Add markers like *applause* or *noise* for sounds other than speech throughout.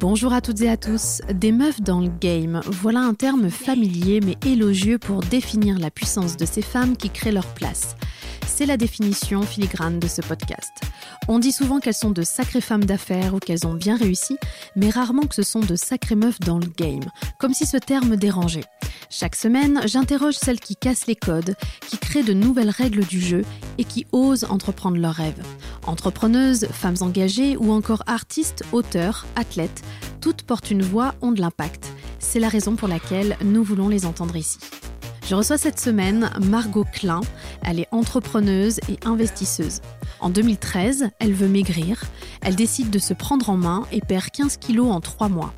Bonjour à toutes et à tous. Des meufs dans le game, voilà un terme familier mais élogieux pour définir la puissance de ces femmes qui créent leur place. C'est la définition filigrane de ce podcast. On dit souvent qu'elles sont de sacrées femmes d'affaires ou qu'elles ont bien réussi, mais rarement que ce sont de sacrées meufs dans le game, comme si ce terme dérangeait. Chaque semaine, j'interroge celles qui cassent les codes, qui créent de nouvelles règles du jeu et qui osent entreprendre leurs rêves. Entrepreneuses, femmes engagées ou encore artistes, auteurs, athlètes, toutes portent une voix, ont de l'impact. C'est la raison pour laquelle nous voulons les entendre ici. Je reçois cette semaine Margot Klein. Elle est entrepreneuse et investisseuse. En 2013, elle veut maigrir. Elle décide de se prendre en main et perd 15 kilos en 3 mois.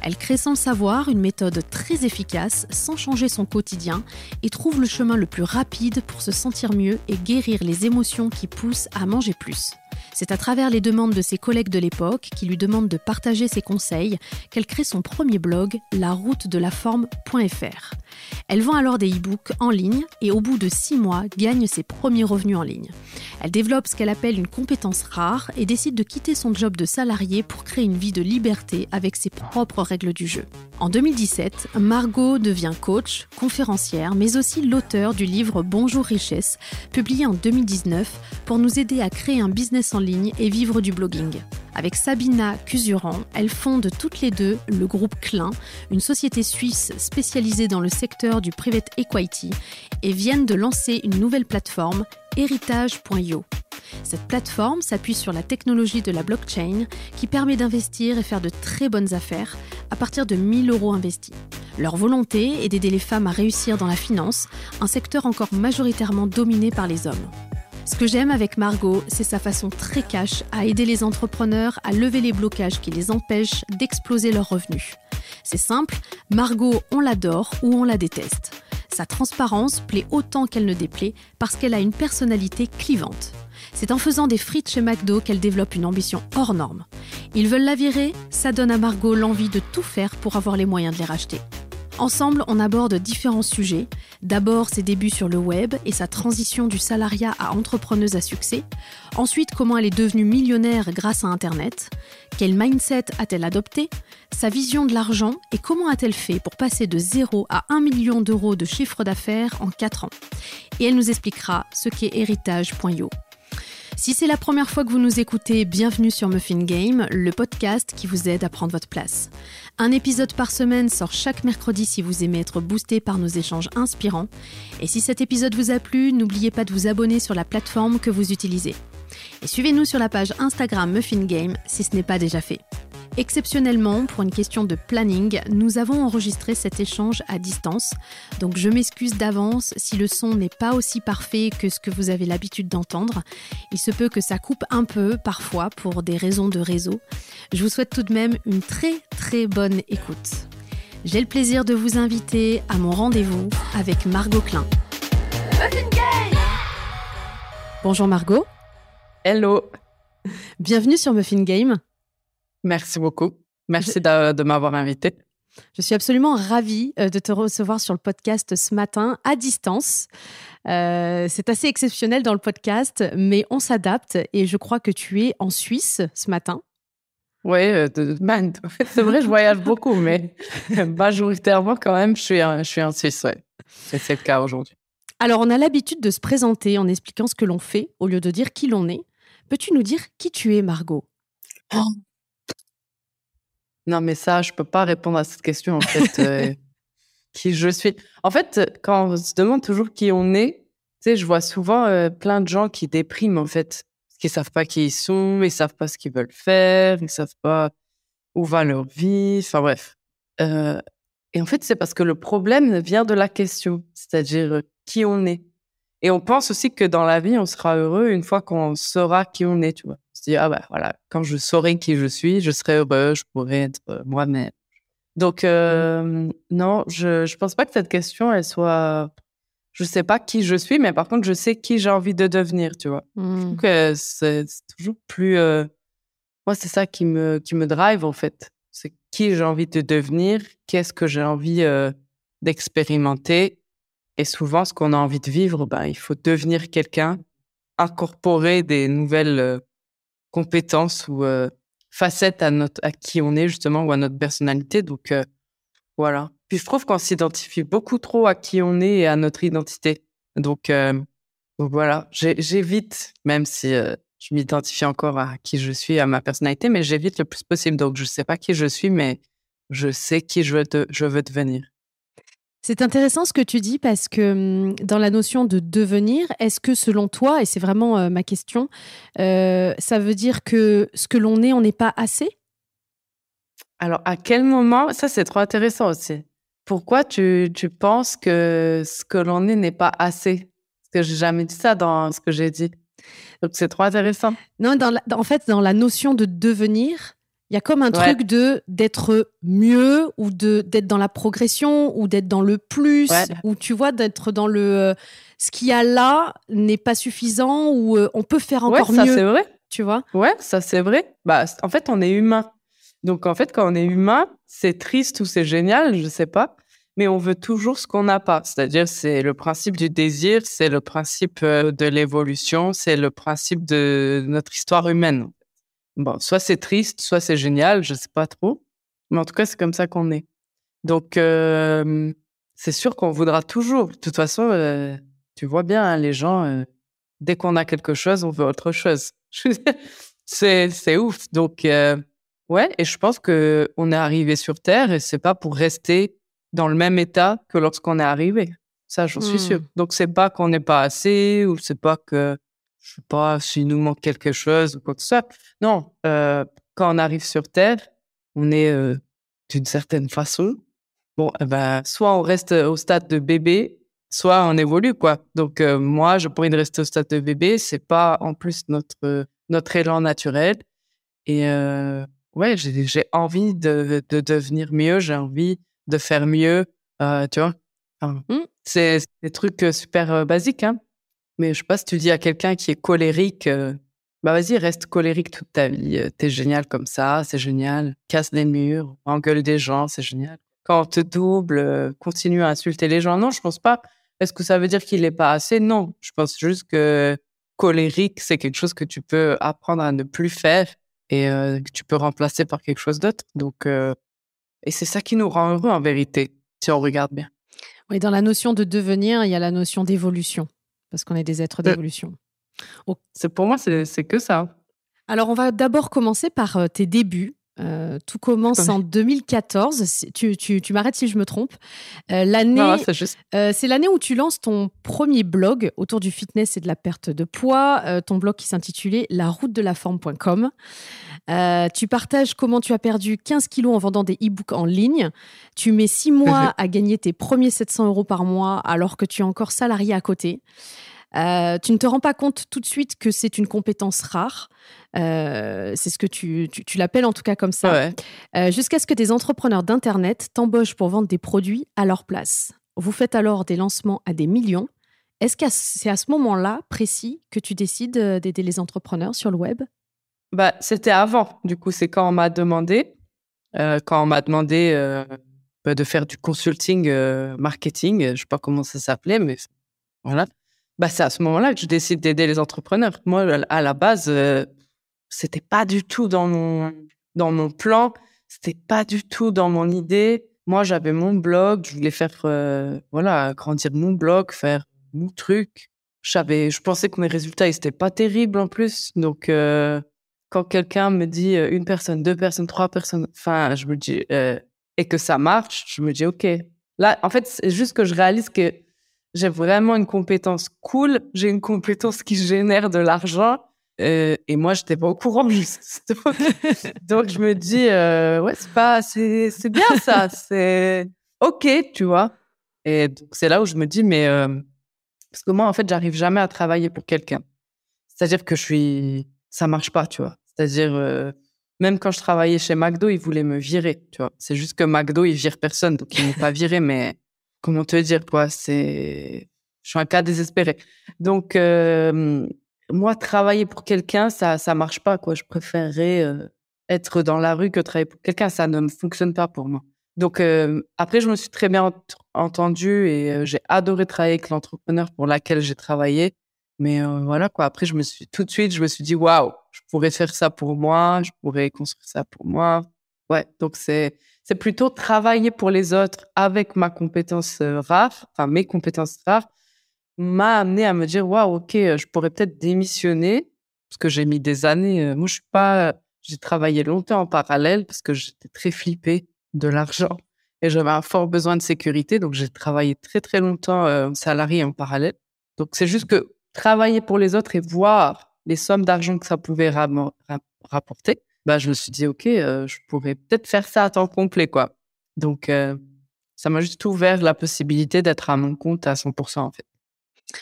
Elle crée sans le savoir une méthode très efficace sans changer son quotidien et trouve le chemin le plus rapide pour se sentir mieux et guérir les émotions qui poussent à manger plus. C'est à travers les demandes de ses collègues de l'époque, qui lui demandent de partager ses conseils, qu'elle crée son premier blog, la route de la forme.fr. Elle vend alors des e-books en ligne et au bout de six mois gagne ses premiers revenus en ligne. Elle développe ce qu'elle appelle une compétence rare et décide de quitter son job de salarié pour créer une vie de liberté avec ses propres règles du jeu. En 2017, Margot devient coach, conférencière, mais aussi l'auteur du livre Bonjour Richesse, publié en 2019 pour nous aider à créer un business en ligne et vivre du blogging. Avec Sabina Cusuran, elles fondent toutes les deux le groupe Klein, une société suisse spécialisée dans le secteur du private equity, et viennent de lancer une nouvelle plateforme, héritage.io. Cette plateforme s'appuie sur la technologie de la blockchain qui permet d'investir et faire de très bonnes affaires à partir de 1000 euros investis. Leur volonté est d'aider les femmes à réussir dans la finance, un secteur encore majoritairement dominé par les hommes. Ce que j'aime avec Margot, c'est sa façon très cash à aider les entrepreneurs à lever les blocages qui les empêchent d'exploser leurs revenus. C'est simple, Margot, on l'adore ou on la déteste. Sa transparence plaît autant qu'elle ne déplaît parce qu'elle a une personnalité clivante. C'est en faisant des frites chez McDo qu'elle développe une ambition hors norme. Ils veulent la virer, ça donne à Margot l'envie de tout faire pour avoir les moyens de les racheter. Ensemble, on aborde différents sujets. D'abord, ses débuts sur le web et sa transition du salariat à entrepreneuse à succès. Ensuite, comment elle est devenue millionnaire grâce à Internet. Quel mindset a-t-elle adopté Sa vision de l'argent et comment a-t-elle fait pour passer de 0 à 1 million d'euros de chiffre d'affaires en 4 ans Et elle nous expliquera ce qu'est héritage.io. Si c'est la première fois que vous nous écoutez, bienvenue sur Muffin Game, le podcast qui vous aide à prendre votre place. Un épisode par semaine sort chaque mercredi si vous aimez être boosté par nos échanges inspirants. Et si cet épisode vous a plu, n'oubliez pas de vous abonner sur la plateforme que vous utilisez. Et suivez-nous sur la page Instagram Muffin Game si ce n'est pas déjà fait. Exceptionnellement, pour une question de planning, nous avons enregistré cet échange à distance, donc je m'excuse d'avance si le son n'est pas aussi parfait que ce que vous avez l'habitude d'entendre. Il se peut que ça coupe un peu parfois pour des raisons de réseau. Je vous souhaite tout de même une très très bonne écoute. J'ai le plaisir de vous inviter à mon rendez-vous avec Margot Klein. Bonjour Margot. Hello. Bienvenue sur Muffin Game. Merci beaucoup. Merci de, m'avoir invité. Je suis absolument ravie euh, de te recevoir sur le podcast ce matin à distance. Euh, c'est assez exceptionnel dans le podcast, mais on s'adapte et je crois que tu es en Suisse ce matin. Oui, euh, *laughs* c'est vrai, je voyage beaucoup, mais *laughs* majoritairement quand même, je suis, je suis en Suisse. Ouais. C'est le cas aujourd'hui. Alors, on a l'habitude de se présenter en expliquant ce que l'on fait au lieu de dire qui l'on est. Peux-tu nous dire qui tu es, Margot? Oh, non, mais ça, je peux pas répondre à cette question, en fait. Euh, *laughs* qui je suis. En fait, quand on se demande toujours qui on est, tu sais, je vois souvent euh, plein de gens qui dépriment, en fait. Parce qu'ils savent pas qui ils sont, ils savent pas ce qu'ils veulent faire, ils savent pas où va leur vie, enfin bref. Euh, et en fait, c'est parce que le problème vient de la question, c'est-à-dire qui on est. Et on pense aussi que dans la vie, on sera heureux une fois qu'on saura qui on est, tu vois se dit, ah bah voilà, quand je saurai qui je suis, je serai heureux, je pourrai être euh, moi-même. Donc, mmh. euh, non, je ne pense pas que cette question, elle soit. Je sais pas qui je suis, mais par contre, je sais qui j'ai envie de devenir, tu vois. Je trouve mmh. que c'est toujours plus. Euh, moi, c'est ça qui me, qui me drive, en fait. C'est qui j'ai envie de devenir, qu'est-ce que j'ai envie d'expérimenter. Et souvent, ce qu'on a envie de vivre, ben, il faut devenir quelqu'un, incorporer des nouvelles compétences ou euh, facette à notre à qui on est justement ou à notre personnalité. Donc voilà. Puis je trouve qu'on s'identifie beaucoup trop à qui on est et à notre identité. Donc, donc voilà, j'évite, même si je m'identifie encore à qui je suis, à ma personnalité, mais j'évite le plus possible. Donc je ne sais pas qui je suis, mais je sais qui je veux, je veux devenir. C'est intéressant ce que tu dis parce que hum, dans la notion de devenir, est-ce que selon toi, et c'est vraiment euh, ma question, euh, ça veut dire que ce que l'on est, on n'est pas assez? Alors à quel moment Ça c'est trop intéressant aussi. Pourquoi tu, tu penses que ce que l'on est n'est pas assez? Parce que j'ai jamais dit ça dans ce que j'ai dit. Donc c'est trop intéressant. Non, dans en fait, dans la notion de devenir, il y a comme un truc de d'être mieux ou de d'être dans la progression ou d'être dans le plus ou tu vois d'être dans le euh, ce qu'il y a là n'est pas suffisant ou euh, on peut faire encore ouais, ça, c'est vrai. Tu vois? Ouais, ça c'est vrai. Bah en fait, on est humain. Donc en fait, quand on est humain, c'est triste ou c'est génial, je sais pas, mais on veut toujours ce qu'on n'a pas. C'est-à-dire c'est le principe du désir, c'est le principe euh, de l'évolution, c'est le principe de notre histoire humaine. Bon, soit c'est triste, soit c'est génial, je sais pas trop. Mais en tout cas, c'est comme ça qu'on est. Donc, euh, c'est sûr qu'on voudra toujours. De toute façon, euh, tu vois bien, hein, les gens, euh, dès qu'on a quelque chose, on veut autre chose. *laughs* c'est, ouf. Donc, ouais, et je pense que on est arrivé sur Terre et c'est pas pour rester dans le même état que lorsqu'on est arrivé. Ça, j'en suis sûr. Mmh. Donc, c'est pas qu'on n'est pas assez ou c'est pas que je sais pas s'il nous manque quelque chose ou quoi que ce soit. Non, euh, quand on arrive sur Terre, on est euh, d'une certaine façon. Bon, eh ben, soit on reste au stade de bébé, soit on évolue, quoi. Donc, euh, moi, je pourrais rester au stade de bébé. C'est pas en plus notre, notre élan naturel. Et ouais, j'ai envie de, de, devenir mieux, j'ai envie de faire mieux, tu vois. Mmh. C'est des trucs super basiques, hein. Mais je sais pas si tu dis à quelqu'un qui est colérique, euh, bah vas-y, reste colérique toute ta vie. Euh, t'es génial comme ça, c'est génial. Casse des murs, engueule des gens, c'est génial. Quand on te double, euh, continue à insulter les gens. Non, je pense pas. Est-ce que ça veut dire qu'il n'est pas assez? Non, je pense juste que colérique, c'est quelque chose que tu peux apprendre à ne plus faire et que tu peux remplacer par quelque chose d'autre. Donc, et c'est ça qui nous rend heureux en vérité, si on regarde bien. Oui, dans la notion de devenir, il y a la notion d'évolution parce qu'on est des êtres euh, d'évolution. C'est pour moi, c'est que ça. Alors, on va d'abord commencer par euh, tes débuts. Euh, tout commence en 2014. Tu, tu, tu m'arrêtes si je me trompe. l'année, c'est l'année où tu lances ton premier blog autour du fitness et de la perte de poids. ton blog qui s'intitulait la route de la forme.com. tu partages comment tu as perdu 15 kilos en vendant des e-books en ligne. Tu mets 6 mois à gagner tes premiers 700 euros par mois alors que tu es encore salarié à côté. Euh, tu ne te rends pas compte tout de suite que c'est une compétence rare. Euh, c'est ce que tu, tu, l'appelles en tout cas comme ça. Euh, jusqu'à ce que des entrepreneurs d'Internet t'embauchent pour vendre des produits à leur place. Vous faites alors des lancements à des millions. Est-ce que c'est à ce moment-là précis que tu décides d'aider les entrepreneurs sur le web? Bah, C'était avant. Du coup, c'est quand on m'a demandé, quand on m'a demandé bah, de faire du consulting marketing. Je ne sais pas comment ça s'appelait, mais voilà bah, c'est à ce moment-là que je décide d'aider les entrepreneurs. Moi, à la base, euh, c'était pas du tout dans mon, dans mon plan, c'était pas du tout dans mon idée. Moi, j'avais mon blog, je voulais faire, euh, voilà, grandir mon blog, faire mon truc. Je pensais que mes résultats, ils étaient pas terribles en plus. Donc, euh, quand quelqu'un me dit une personne, deux personnes, trois personnes, enfin, je me dis, et que ça marche, je me dis, OK. Là, en fait, c'est juste que je réalise que j'ai vraiment une compétence cool, j'ai une compétence qui génère de l'argent. Euh, et moi, je n'étais pas au courant, *laughs* Donc, je me dis, ouais, c'est pas, c'est, c'est bien ça, c'est OK, tu vois. Et c'est là où je me dis, mais, parce que moi, en fait, j'arrive jamais à travailler pour quelqu'un. C'est-à-dire que je suis, ça marche pas, tu vois. C'est-à-dire, même quand je travaillais chez McDo, ils voulaient me virer, tu vois. C'est juste que McDo, ils virent personne, donc ils m'ont pas viré, mais comment te dire quoi c'est je suis un cas désespéré. Donc euh, moi travailler pour quelqu'un ça ça marche pas quoi. Je préférerais euh, être dans la rue que travailler pour quelqu'un. Ça ne fonctionne pas pour moi. Donc euh, après je me suis très bien entendue et j'ai adoré travailler avec l'entrepreneur pour laquelle j'ai travaillé Mais voilà quoi. Après, je me suis tout de suite, je me suis dit waouh, je pourrais faire ça pour moi, je pourrais construire ça pour moi. Ouais, donc c'est c'est plutôt travailler pour les autres avec ma compétence rare, enfin mes compétences rares, m'a amené à me dire waouh, ok, je pourrais peut-être démissionner parce que j'ai mis des années. moi, je suis pas, j'ai travaillé longtemps en parallèle parce que j'étais très flippée de l'argent et j'avais un fort besoin de sécurité, donc j'ai travaillé très très longtemps euh, salarié en parallèle. Donc c'est juste que travailler pour les autres et voir les sommes d'argent que ça pouvait rapporter, bah, je me suis dit, OK, euh, je pourrais peut-être faire ça à temps complet, quoi. Donc, euh, ça m'a juste ouvert la possibilité d'être à mon compte à 100%, en fait.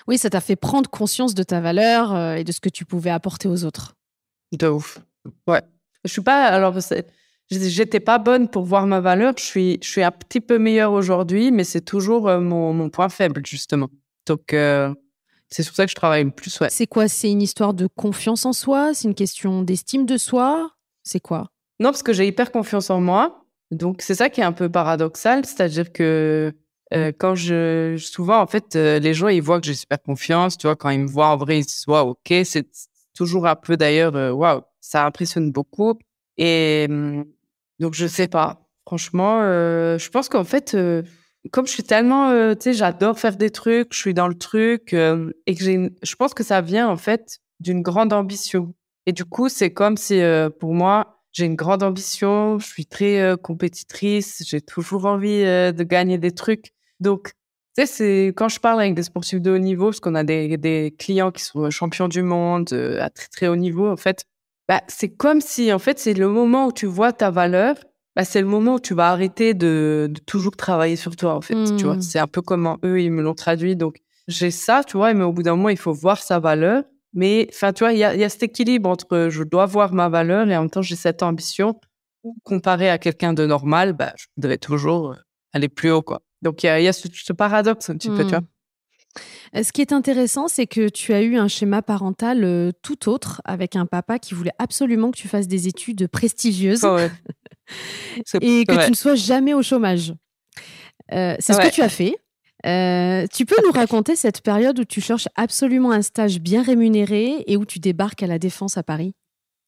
Oui, ça t'a fait prendre conscience de ta valeur euh, et de ce que tu pouvais apporter aux autres. De ouf. Ouais. Je suis pas, alors, j'étais pas bonne pour voir ma valeur. Je suis, je suis un petit peu meilleure aujourd'hui, mais c'est toujours mon, mon, point faible, justement. Donc, c'est sur ça que je travaille le plus. Ouais. C'est quoi? C'est une histoire de confiance en soi? C'est une question d'estime de soi? C'est quoi? Non, parce que j'ai hyper confiance en moi. Donc, c'est ça qui est un peu paradoxal. C'est-à-dire que euh, quand je. Souvent, en fait, euh, les gens, ils voient que j'ai super confiance. Tu vois, quand ils me voient en vrai, ils se disent, waouh, ok. C'est toujours un peu d'ailleurs, euh, waouh, ça impressionne beaucoup. Et hum, donc, je sais pas. Franchement, je pense qu'en fait, comme je suis tellement, euh, tu sais, j'adore faire des trucs, je suis dans le truc, euh, et que j'ai, je pense que ça vient en fait d'une grande ambition. Et du coup, c'est comme si euh, pour moi, j'ai une grande ambition, je suis très compétitrice, j'ai toujours envie de gagner des trucs. Donc, tu sais, c'est quand je parle avec des sportifs de haut niveau, parce qu'on a des, des clients qui sont champions du monde à très très haut niveau, en fait, bah, c'est comme si en fait c'est le moment où tu vois ta valeur bah, c'est le moment où tu vas arrêter de, toujours travailler sur toi, en fait. Tu vois, mmh. c'est un peu comment eux, ils me l'ont traduit. Donc, j'ai ça, tu vois, mais au bout d'un moment, il faut voir sa valeur. Mais, enfin, tu vois, il y a, cet équilibre entre je dois voir ma valeur et en même temps, j'ai cette ambition. Comparé à quelqu'un de normal, bah, je voudrais toujours euh, aller plus haut, quoi. Donc, il y a, ce, paradoxe un petit peu, tu vois. Euh, ce qui est intéressant, c'est que tu as eu un schéma parental euh, tout autre avec un papa qui voulait absolument que tu fasses des études prestigieuses. ouais. *laughs* et que tu ne sois jamais au chômage. Euh, c'est ce que tu as fait. Euh, tu peux nous raconter cette période où tu cherches absolument un stage bien rémunéré et où tu débarques à la Défense à Paris?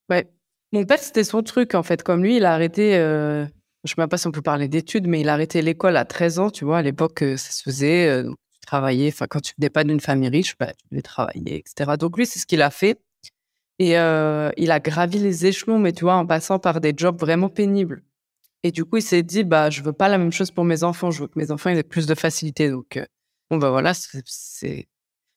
Ouais. Mon père, c'était son truc, en fait. Comme lui, il a arrêté, euh, je ne sais même pas si on peut parler d'études, mais il a arrêté l'école à 13 ans, tu vois. À l'époque, ça se faisait. tu travaillais, enfin, quand tu n'étais pas d'une famille riche, bah, tu devais travailler, etc. Donc, lui, c'est ce qu'il a fait. Et euh, il a gravi les échelons, mais tu vois, en passant par des jobs vraiment pénibles. Et du coup, il s'est dit, bah, je veux pas la même chose pour mes enfants. Je veux que mes enfants aient plus de facilité. Donc, euh, bon, bah voilà, c'est.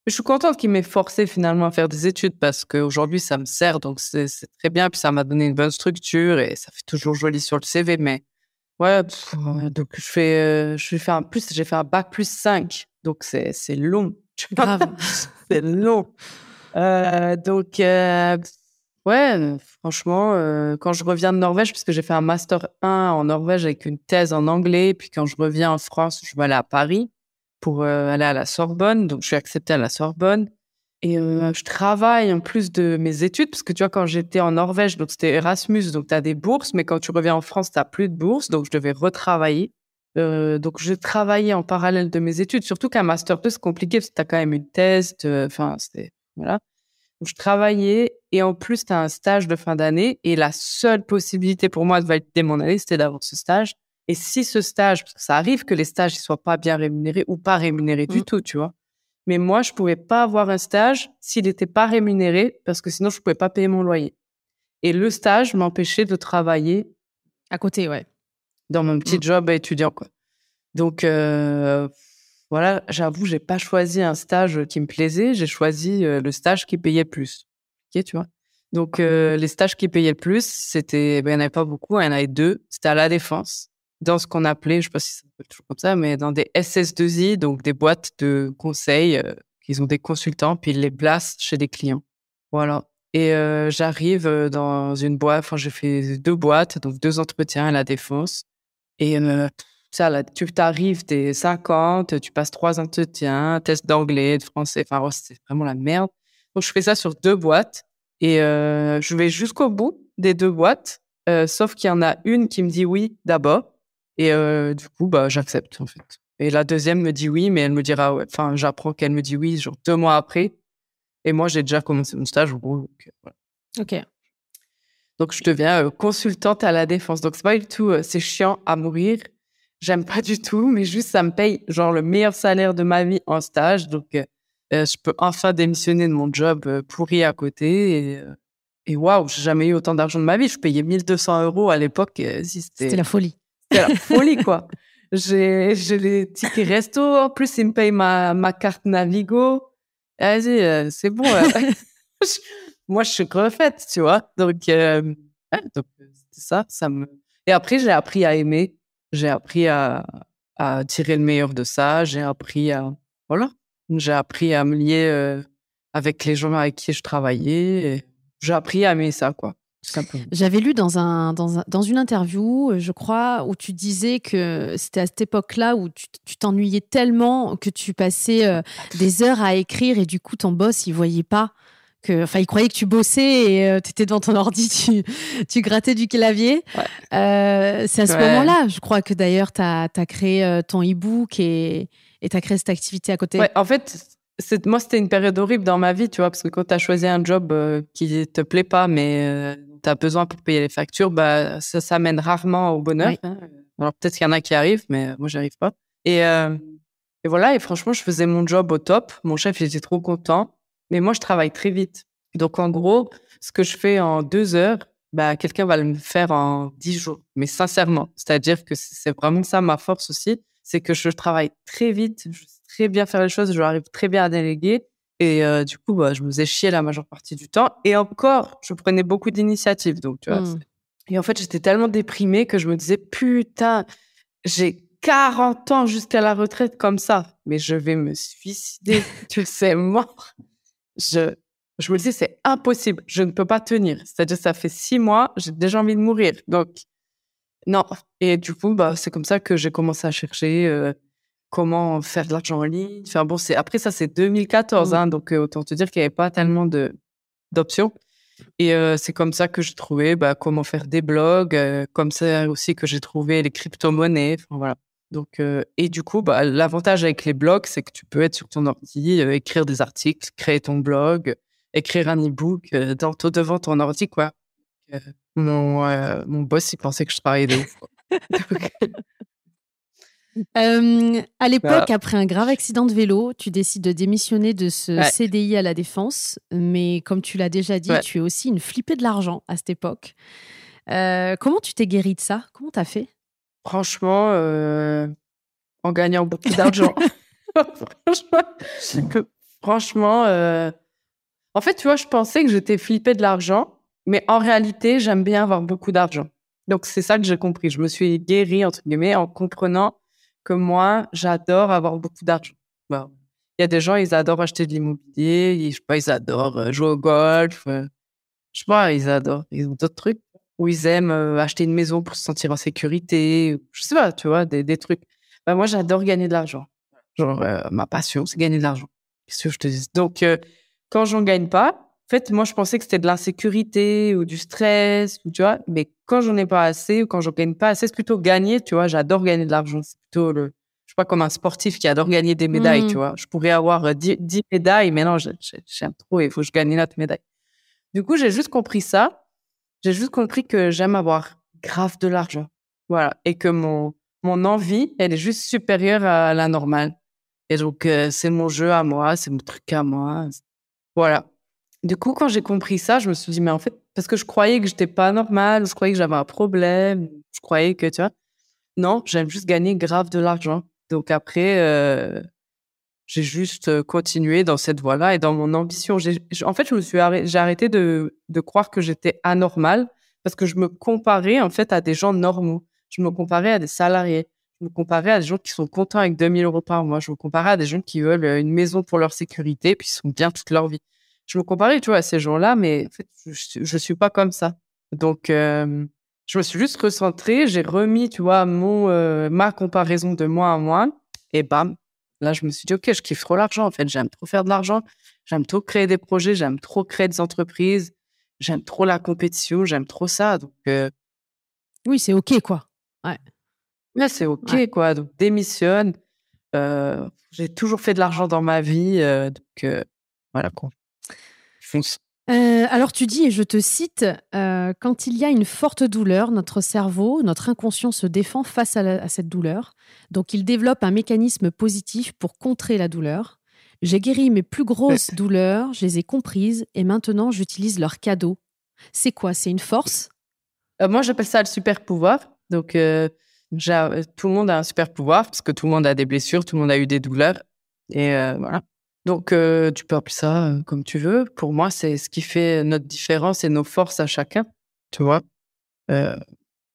Je suis contente qu'il m'ait forcé finalement à faire des études parce qu'aujourd'hui, ça me sert. Donc, c'est très bien. Puis, ça m'a donné une bonne structure et ça fait toujours joli sur le CV. Mais ouais, donc, je fais, euh, je fais un plus, j'ai fait un bac plus 5. Donc, c'est long. C'est long. *laughs* Euh, donc, euh, ouais, franchement, euh, quand je reviens de Norvège, puisque j'ai fait un master 1 en Norvège avec une thèse en anglais, puis quand je reviens en France, je vais aller à Paris pour aller à la Sorbonne. Donc, je suis acceptée à la Sorbonne. Et je travaille en plus de mes études, parce que tu vois, quand j'étais en Norvège, donc c'était Erasmus, donc tu as des bourses, mais quand tu reviens en France, tu n'as plus de bourses, donc je devais retravailler. donc, je travaillais en parallèle de mes études, surtout qu'un Master 2, c'est compliqué parce que tu as quand même une thèse. Enfin, c'était voilà. Donc, je travaillais et en plus, tu as un stage de fin d'année et la seule possibilité pour moi de valider mon année, c'était d'avoir ce stage. Et si ce stage, parce que ça arrive que les stages ne soient pas bien rémunérés ou pas rémunérés du mmh. tout, tu vois. Mais moi, je pouvais pas avoir un stage s'il n'était pas rémunéré parce que sinon, je pouvais pas payer mon loyer. Et le stage m'empêchait de travailler. À côté, ouais. Dans mon petit mmh. job étudiant, quoi. Donc, euh, voilà, j'avoue, j'ai pas choisi un stage qui me plaisait, j'ai choisi euh, le stage qui payait plus. Ok, tu vois? Donc euh, les stages qui payaient le plus, c'était, ben, il n'y en avait pas beaucoup, il y en avait deux. C'était à la défense, dans ce qu'on appelait, je sais pas si ça s'appelle toujours comme ça, mais dans des SS2I, donc des boîtes de conseil. Euh, ils ont des consultants, puis ils les placent chez des clients. Voilà. Et j'arrive dans une boîte, enfin j'ai fait deux boîtes, donc deux entretiens à la défense. Et ça, là, tu t'arrives, t'es 50, tu passes trois entretiens, test d'anglais, de français, enfin, c'est vraiment la merde. Donc, je fais ça sur deux boîtes et euh, je vais jusqu'au bout des deux boîtes, euh, sauf qu'il y en a une qui me dit oui d'abord et euh, du coup, bah, j'accepte en fait. Et la deuxième me dit oui, mais elle me dira, ouais, enfin, j'apprends qu'elle me dit oui, genre deux mois après. Et moi, j'ai déjà commencé mon stage. Donc, Ok. Donc, je deviens consultante à la défense. Donc, c'est pas du tout, c'est chiant à mourir. J'aime pas du tout, mais juste, ça me paye genre le meilleur salaire de ma vie en stage. Donc, je peux enfin démissionner de mon job pourri à côté. Et, et waouh, j'ai jamais eu autant d'argent de ma vie. Je payais 1200 euros à l'époque. C'était la folie. C'était la *laughs* folie, quoi. J'ai les tickets resto. En plus, ils me payent ma, ma carte Navigo. Vas-y, c'est bon. *laughs* moi, je suis refaite, tu vois. Donc, euh, donc ça, ça me. Et après, j'ai appris à aimer. J'ai appris à, à, tirer le meilleur de ça. J'ai appris à. Voilà. J'ai appris à me lier euh, avec les gens avec qui je travaillais. J'ai appris à aimer ça, quoi. J'avais lu dans, un, dans, un, dans, une interview, je crois, où tu disais que c'était à cette époque-là où tu t'ennuyais tellement que tu passais euh, des heures à écrire et du coup ton boss il voyait pas enfin, il croyait que tu bossais et euh, tu étais devant ton ordi, *laughs* tu, tu grattais du clavier. Euh, c'est à ce moment-là, je crois que d'ailleurs, tu as, créé euh, ton e-book et tu as créé cette activité à côté. Ouais, en fait, moi, c'était une période horrible dans ma vie, tu vois, parce que quand tu as choisi un job qui te plaît pas, mais tu as besoin pour payer les factures, bah, ça, ça mène rarement au bonheur. Hein. Alors, peut-être qu'il y en a qui arrivent, mais moi, j'arrive pas. Et, et voilà, et franchement, je faisais mon job au top. Mon chef, il était trop content. Mais moi, je travaille très vite. Donc, en gros, ce que je fais en deux heures, bah, quelqu'un va le faire en dix jours. Mais sincèrement, c'est-à-dire que c'est vraiment ça ma force aussi, c'est que je travaille très vite, je sais très bien faire les choses, je arrive très bien à déléguer. Et euh, du coup, bah, je me faisais chier la majeure partie du temps. Et encore, je prenais beaucoup d'initiatives. Donc, tu vois. Mmh. Et en fait, j'étais tellement déprimée que je me disais, putain, j'ai 40 ans jusqu'à la retraite comme ça, mais je vais me suicider. *laughs* tu sais, mort je, je me disais, c'est impossible, je ne peux pas tenir. C'est-à-dire, ça fait six mois, j'ai déjà envie de mourir. Donc, non. Et du coup, bah, c'est comme ça que j'ai commencé à chercher euh, comment faire de l'argent en ligne. Enfin, bon, après, ça, c'est 2014, mmh. hein, donc euh, autant te dire qu'il n'y avait pas tellement de, d'options. Et euh, c'est comme ça que j'ai trouvé bah, comment faire des blogs, comme ça aussi que j'ai trouvé les crypto-monnaies. Enfin, voilà. Donc, euh, et du coup, bah, l'avantage avec les blogs, c'est que tu peux être sur ton ordi, euh, écrire des articles, créer ton blog, écrire un e-book euh, devant ton ordi, quoi. mon, mon boss, il pensait que je travaillais de ouf. *laughs* à *laughs* l'époque, après un grave accident de vélo, tu décides de démissionner de ce CDI à la défense. Mais comme tu l'as déjà dit, tu es aussi une flippée de l'argent à cette époque. comment tu t'es guérie de ça? Comment tu as fait? Franchement, euh, en gagnant beaucoup *laughs* d'argent. *laughs* franchement, euh, en fait, tu vois, je pensais que j'étais flippée de l'argent, mais en réalité, j'aime bien avoir beaucoup d'argent. Donc, c'est ça que j'ai compris. Je me suis guérie, entre guillemets, en comprenant que moi, j'adore avoir beaucoup d'argent. il y a des gens, ils adorent acheter de l'immobilier, je sais pas, ils adorent euh, jouer au golf, je sais pas, ils adorent, ils ont d'autres trucs où ils aiment acheter une maison pour se sentir en sécurité. Je sais pas, tu vois, des, des trucs. Bah, moi, j'adore gagner de l'argent. Genre, ma passion, c'est gagner de l'argent. Qu'est-ce que je te dis? Donc, quand j'en gagne pas, en fait, moi, je pensais que c'était de l'insécurité ou du stress, tu vois. Mais quand j'en ai pas assez ou quand j'en gagne pas assez, c'est plutôt gagner, tu vois. J'adore gagner de l'argent. C'est plutôt le, je sais pas, comme un sportif qui adore gagner des médailles, tu mmh. vois. Je pourrais avoir 10, 10 médailles, mais non, j'aime trop il faut que je gagne une autre médaille. Du coup, j'ai juste compris ça. J'ai juste compris que j'aime avoir grave de l'argent. Voilà. Et que mon, mon envie, elle est juste supérieure à la normale. Et donc, euh, c'est mon jeu à moi, c'est mon truc à moi. Voilà. Du coup, quand j'ai compris ça, je me suis dit, mais en fait, parce que je croyais que j'étais pas normale, je croyais que j'avais un problème, je croyais que, tu vois. Non, j'aime juste gagner grave de l'argent. Donc après, euh, j'ai juste continué dans cette voie-là et dans mon ambition. en fait, je me suis j'ai arrêté de, de croire que j'étais anormale parce que je me comparais en fait à des gens normaux. Je me comparais à des salariés. Je me comparais à des gens qui sont contents avec 2000 euros par mois. Je me comparais à des gens qui veulent une maison pour leur sécurité puis sont bien toute leur vie. Je me comparais, tu vois, à ces gens-là, mais en fait, je, ne suis pas comme ça. Donc, je me suis juste recentrée. J'ai remis, tu vois, mon, ma comparaison de moi à moi. Et bam, Là, je me suis dit, OK, je kiffe trop l'argent. En fait, j'aime trop faire de l'argent. J'aime trop créer des projets. J'aime trop créer des entreprises. J'aime trop la compétition. J'aime trop ça. Donc, euh oui, c'est OK, quoi. Ouais. Ouais, c'est OK, quoi. Donc, démissionne. Euh, j'ai toujours fait de l'argent dans ma vie. Euh, donc, voilà, quoi. fonce. Euh, alors tu dis, et je te cite, euh, quand il y a une forte douleur, notre cerveau, notre inconscient se défend face à, cette douleur. Donc il développe un mécanisme positif pour contrer la douleur. J'ai guéri mes plus grosses *laughs* douleurs, je les ai comprises et maintenant j'utilise leur cadeau. C'est quoi C'est une force? Euh, Moi j'appelle ça le super pouvoir. Donc tout le monde a un super pouvoir parce que tout le monde a des blessures, tout le monde a eu des douleurs. Et voilà. Donc, euh, tu peux appeler ça euh, comme tu veux. Pour moi, c'est ce qui fait notre différence et nos forces à chacun. Tu vois, euh,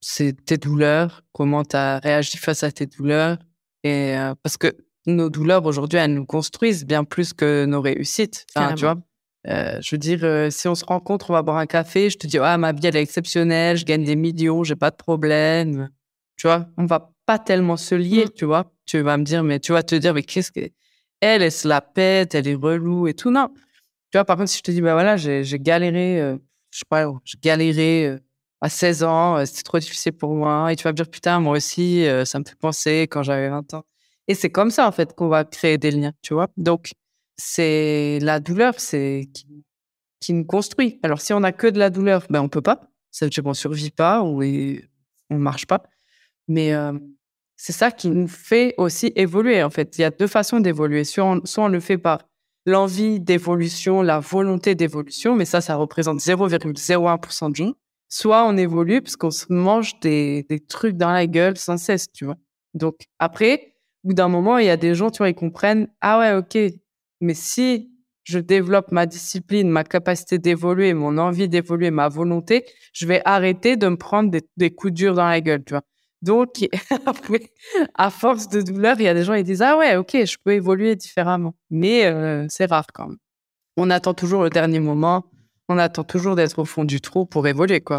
c'est tes douleurs, comment tu as réagi face à tes douleurs. Et parce que nos douleurs aujourd'hui, elles nous construisent bien plus que nos réussites. tu vois, je veux dire, si on se rencontre, on va boire un café, je te dis, ah, ma vie, elle est exceptionnelle, je gagne des millions, j'ai pas de problème. Tu vois, on va pas tellement se lier, mmh. tu vois? Tu vas me dire, mais tu vas te dire, mais qu'est-ce que elle, elle se la pète, elle est relou et tout. Non. Tu vois, par contre, si je te dis, bah voilà, j'ai galéré, euh, je sais pas, j'ai galéré euh, à 16 ans, euh, c'était trop difficile pour moi. Et tu vas me dire, putain, moi aussi, ça me fait penser quand j'avais 20 ans. Et c'est comme ça, en fait, qu'on va créer des liens, tu vois. Donc, c'est la douleur, c'est qui, nous construit. Alors, si on a que de la douleur, ben, on peut pas. Ça veut dire qu'on survit pas ou on marche pas. Mais c'est ça qui nous fait aussi évoluer, en fait. Il y a deux façons d'évoluer. Soit, on, le fait par l'envie d'évolution, la volonté d'évolution, mais ça, ça représente 0,01% de gens. Soit on évolue parce qu'on se mange des, trucs dans la gueule sans cesse, tu vois. Donc, après, au bout d'un moment, il y a des gens, tu vois, ils comprennent, ah ouais, ok, mais si je développe ma discipline, ma capacité d'évoluer, mon envie d'évoluer, ma volonté, je vais arrêter de me prendre des, des coups durs dans la gueule, tu vois. Donc, *laughs* à force de douleur, il y a des gens qui disent Ah ouais, ok, je peux évoluer différemment. Mais euh, c'est rare quand même. On attend toujours le dernier moment. On attend toujours d'être au fond du trou pour évoluer, quoi.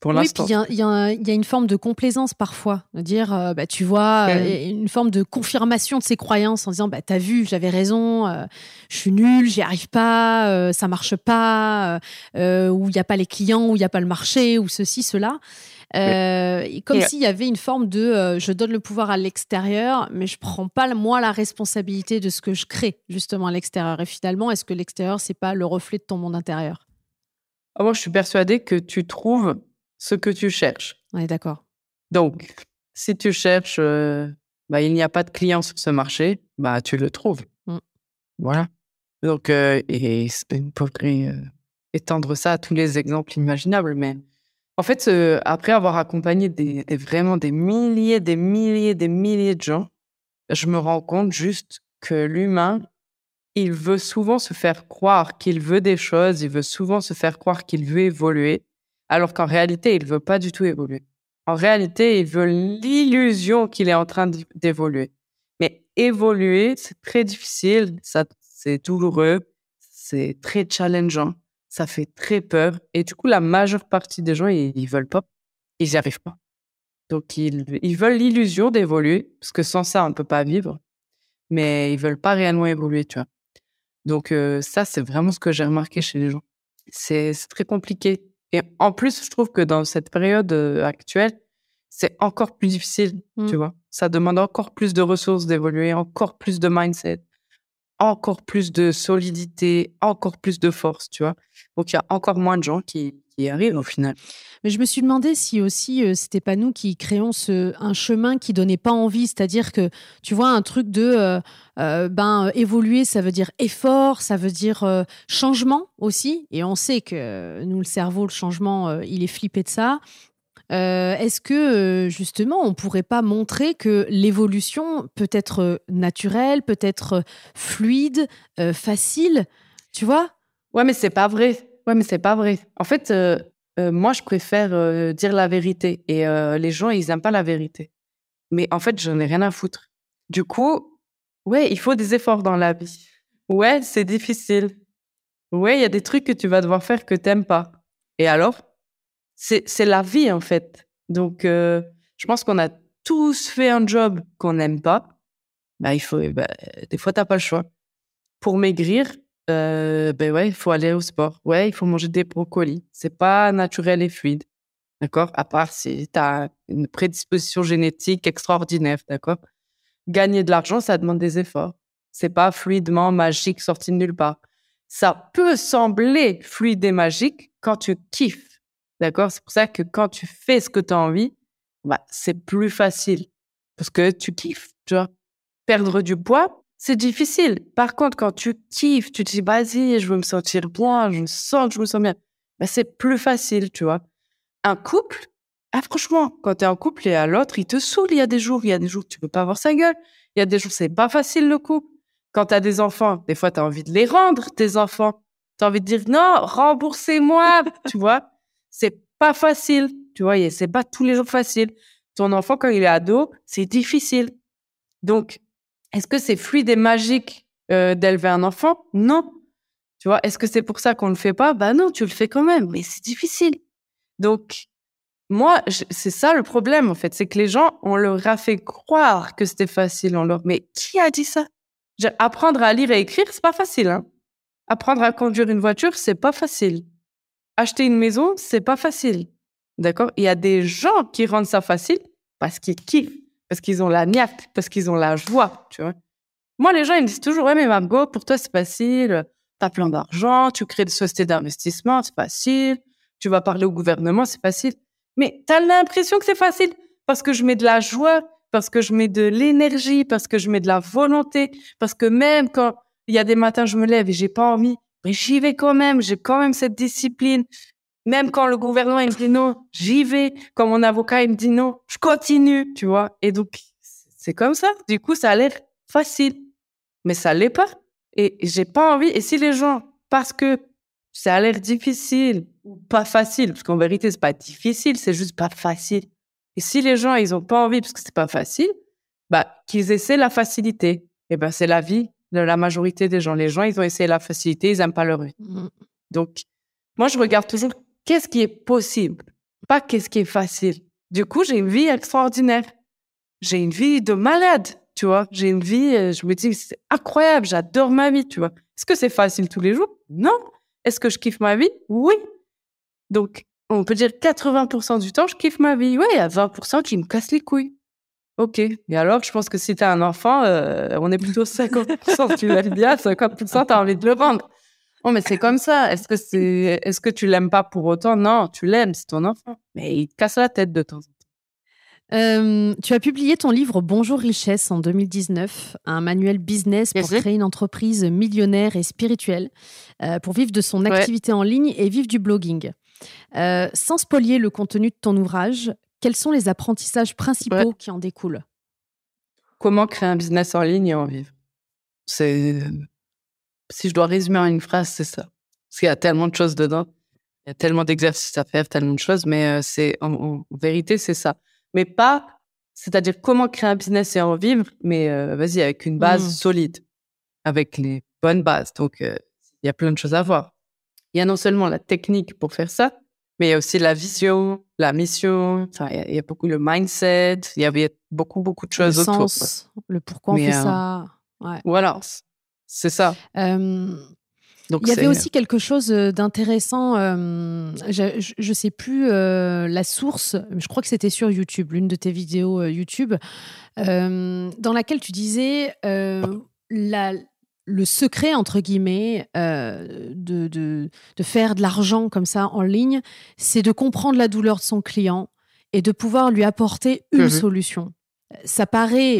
Pour oui, puis il y, a une forme de complaisance parfois, de dire, euh, bah, tu vois, euh, une forme de confirmation de ses croyances en disant, bah, t'as vu, j'avais raison, je suis nul, j'y arrive pas, ça marche pas, ou il n'y a pas les clients, ou il n'y a pas le marché, ou ceci, cela. Euh, comme s'il y avait une forme de euh, je donne le pouvoir à l'extérieur, mais je prends pas moi la responsabilité de ce que je crée justement à l'extérieur. Et finalement, est-ce que l'extérieur c'est pas le reflet de ton monde intérieur? Ah, Moi, je suis persuadée que tu trouves ce que tu cherches. Oui, d'accord. Donc, si tu cherches, euh, bah, il n'y a pas de client sur ce marché, bah tu le trouves. Mm. Voilà. Donc, et, on pourrait étendre ça à tous les exemples imaginables, mais en fait, euh, après avoir accompagné des, vraiment des milliers, des milliers, des milliers de gens, je me rends compte juste que l'humain, il veut souvent se faire croire qu'il veut des choses, il veut souvent se faire croire qu'il veut évoluer, alors qu'en réalité, il ne veut pas du tout évoluer. En réalité, il veut l'illusion qu'il est en train d'évoluer. Mais évoluer, c'est très difficile, c'est douloureux, c'est très challengeant ça fait très peur. Et du coup, la majeure partie des gens, ils, ne veulent pas. Ils n'y arrivent pas. Donc, ils, ils veulent l'illusion d'évoluer, parce que sans ça, on ne peut pas vivre. Mais ils veulent pas réellement évoluer, tu vois. Donc, euh, ça, c'est vraiment ce que j'ai remarqué chez les gens. C'est très compliqué. Et en plus, je trouve que dans cette période euh, actuelle, c'est encore plus difficile, tu mmh. vois. Ça demande encore plus de ressources d'évoluer, encore plus de mindset, encore plus de solidité, encore plus de force, tu vois? Donc, il y a encore moins de gens qui, arrivent au final. Mais je me suis demandé si aussi euh, c'était pas nous qui créons ce, un chemin qui donnait pas envie, c'est-à-dire que tu vois un truc de euh, euh, ben évoluer, ça veut dire effort, ça veut dire changement aussi, et on sait que nous le cerveau, le changement, il est flippé de ça. Euh, est-ce que euh, justement on pourrait pas montrer que l'évolution peut être euh, naturelle, peut être fluide, facile, tu vois? Ouais, mais c'est pas vrai. Ouais, mais c'est pas vrai. En fait, moi, je préfère dire la vérité et les gens, ils aiment pas la vérité. Mais en fait, j'en ai rien à foutre. Du coup, ouais, il faut des efforts dans la vie. Ouais, c'est difficile. Ouais, il y a des trucs que tu vas devoir faire que t'aimes pas. Et alors? C'est la vie, en fait. Donc, euh, je pense qu'on a tous fait un job qu'on n'aime pas. Bah, il faut, bah, des fois, tu n'as pas le choix. Pour maigrir, euh, ben ouais, il faut aller au sport. Ouais, il faut manger des brocolis. C'est pas naturel et fluide. D'accord? À part si tu as une prédisposition génétique extraordinaire. D'accord? Gagner de l'argent, ça demande des efforts. C'est pas fluidement magique sorti de nulle part. ça peut sembler fluide et magique quand tu kiffes. D'accord? C'est pour ça que quand tu fais ce que tu as envie, bah, c'est plus facile. Parce que tu kiffes, tu vois? Perdre du poids, c'est difficile. Par contre, quand tu kiffes, tu te dis, vas-y, je veux me sentir bien, je sens que je me sens bien, bah, c'est plus facile, tu vois? Un couple, ah, franchement, quand tu es en couple et à l'autre, il te saoule. Il y a des jours, il y a des jours, tu peux pas voir sa gueule. Il y a des jours, c'est pas facile le couple. Quand tu as des enfants, des fois, tu as envie de les rendre, tes enfants. Tu as envie de dire, non, remboursez-moi, tu vois? C'est pas facile, tu vois, c'est pas tous les jours facile. Ton enfant, quand il est ado, c'est difficile. Donc, est-ce que c'est fluide et magique euh, d'élever un enfant? Non. Tu vois, est-ce que c'est pour ça qu'on le fait pas? Bah non, tu le fais quand même, mais c'est difficile. Donc, moi, c'est ça le problème, en fait. C'est que les gens, on leur a fait croire que c'était facile. Mais qui a dit ça? Apprendre à lire et écrire, c'est pas facile. Hein Apprendre à conduire une voiture, c'est pas facile. Acheter une maison, c'est pas facile. D'accord? Il y a des gens qui rendent ça facile parce qu'ils kiffent parce qu'ils ont la niaque, parce qu'ils ont la joie, tu vois? Moi, les gens, ils me disent toujours, ouais, mais Margot, pour toi, c'est facile, t'as plein d'argent, tu crées des sociétés d'investissement, c'est facile, tu vas parler au gouvernement, c'est facile. Mais t'as l'impression que c'est facile parce que je mets de la joie, parce que je mets de l'énergie, parce que je mets de la volonté, parce que même quand il y a des matins, je me lève et j'ai pas envie, mais j'y vais quand même, j'ai quand même cette discipline, même quand le gouvernement il me dit non, j'y vais. Quand mon avocat il me dit non, je continue, tu vois. Et donc c'est comme ça. Du coup, ça a l'air facile, mais ça l'est pas. Et j'ai pas envie. Et si les gens, parce que ça a l'air difficile ou pas facile, parce qu'en vérité c'est pas difficile, c'est juste pas facile. Et si les gens ils ont pas envie parce que c'est pas facile, bah qu'ils essaient la facilité. Et ben c'est la vie de la majorité des gens. Les gens ils ont essayé la facilité, ils aiment pas leur vie. Mmh. Donc moi je regarde toujours qu'est-ce qui est possible, pas qu'est-ce qui est facile. Du coup, j'ai une vie extraordinaire. J'ai une vie de malade, tu vois. J'ai une vie, euh, je me dis, c'est incroyable, j'adore ma vie, tu vois. Est-ce que c'est facile tous les jours? Non. Est-ce que je kiffe ma vie? Oui. Donc, on peut dire 80% du temps, je kiffe ma vie. Oui, il y a 20% qui me cassent les couilles. Ok. Et alors, je pense que si tu as un enfant, euh, on est plutôt 50%, tu l'aimes bien, 50%, tu as envie de le rendre. Oh, mais c'est comme ça. Est-ce que c'est, est-ce que tu l'aimes pas pour autant? Non, tu l'aimes, c'est ton enfant. Mais il te casse la tête de temps en temps. tu as publié ton livre Bonjour Richesse en 2019, un manuel business pour créer une entreprise millionnaire et spirituelle, euh, pour vivre de son activité en ligne et vivre du blogging. Euh, sans spolier le contenu de ton ouvrage, quels sont les apprentissages principaux qui en découlent? Comment créer un business en ligne et en vivre? C'est si je dois résumer en une phrase, c'est ça. Parce qu'il y a tellement de choses dedans. Il y a tellement d'exercices à faire, tellement de choses, mais euh, c'est en, vérité, c'est ça. Mais pas, c'est-à-dire comment créer un business et en vivre, mais euh, vas-y, avec une base mmh. solide, avec les bonnes bases. Donc, euh, il y a plein de choses à voir. Il y a non seulement la technique pour faire ça, mais il y a aussi la vision, la mission, il y, a beaucoup le mindset, il y avait beaucoup, beaucoup de choses le autour. Sens, le pourquoi on fait ça. Ouais. Voilà, c'est ça. Donc il y avait aussi quelque chose d'intéressant. je ne sais plus la source. Je crois que c'était sur YouTube, l'une de tes vidéos YouTube, dans laquelle tu disais la, le secret entre guillemets de, de, de, faire de l'argent comme ça en ligne, c'est de comprendre la douleur de son client et de pouvoir lui apporter une mmh solution ça paraît,